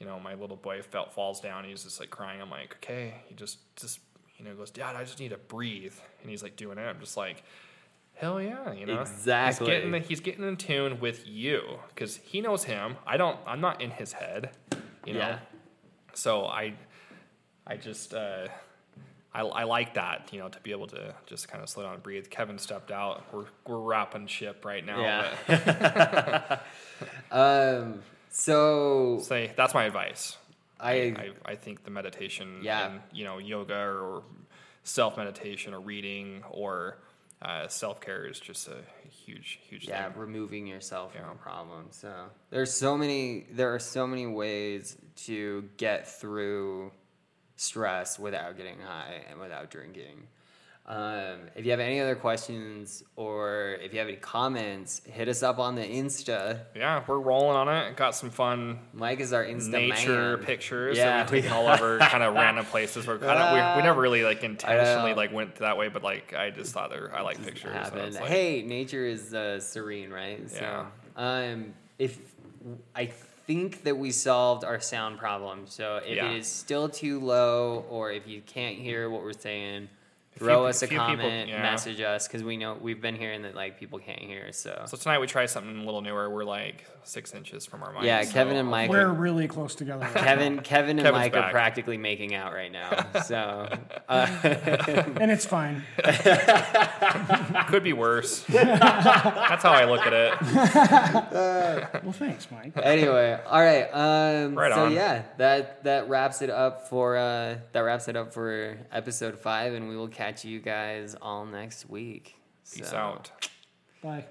you know my little boy felt falls down he's just like crying I'm like okay he just just you know goes dad I just need to breathe and he's like doing it I'm just like hell yeah you know Exactly. he's getting he's getting in tune with you because he knows him I don't I'm not in his head you know Yeah. so I I just uh, I, I like that you know to be able to just kind of slow down and breathe. Kevin stepped out. We're we're wrapping ship right now. Yeah. um so say that's my advice. I, I I think the meditation Yeah. and you know yoga or self meditation or reading or uh, self care is just a huge huge yeah thing. removing yourself from Yeah. a problem so there's so many there are so many ways to get through stress without getting high and without drinking um, if you have any other questions or if you have any comments hit us up on the insta Yeah, we're rolling on it. Got some fun mike is our insta nature man. pictures Yeah, that we've taken all over kind of random places. We're kind of we, we never really like intentionally like went that way, but like I just thought there I like pictures. so like- hey, nature is uh, serene, right? So, Yeah. um, if I think that we solved our sound problem, so if Yeah. it is still too low or if you can't hear what we're saying, throw pe- us a few people- comment, yeah. message us because we know we've been hearing that like people can't hear. So, So tonight we try something a little newer. We're like six inches from our mics. yeah, so- Kevin and Mike. We're Are, really close together. Kevin, Kevin and Kevin's Mike are practically making out right now. So, uh, and it's fine. Could be worse. That's how I look at it. Well, thanks, Mike. anyway, all right. Um, Right so on. yeah, that that wraps it up for uh, that wraps it up for episode five, and we will catch you guys all next week. Peace So, out. Bye.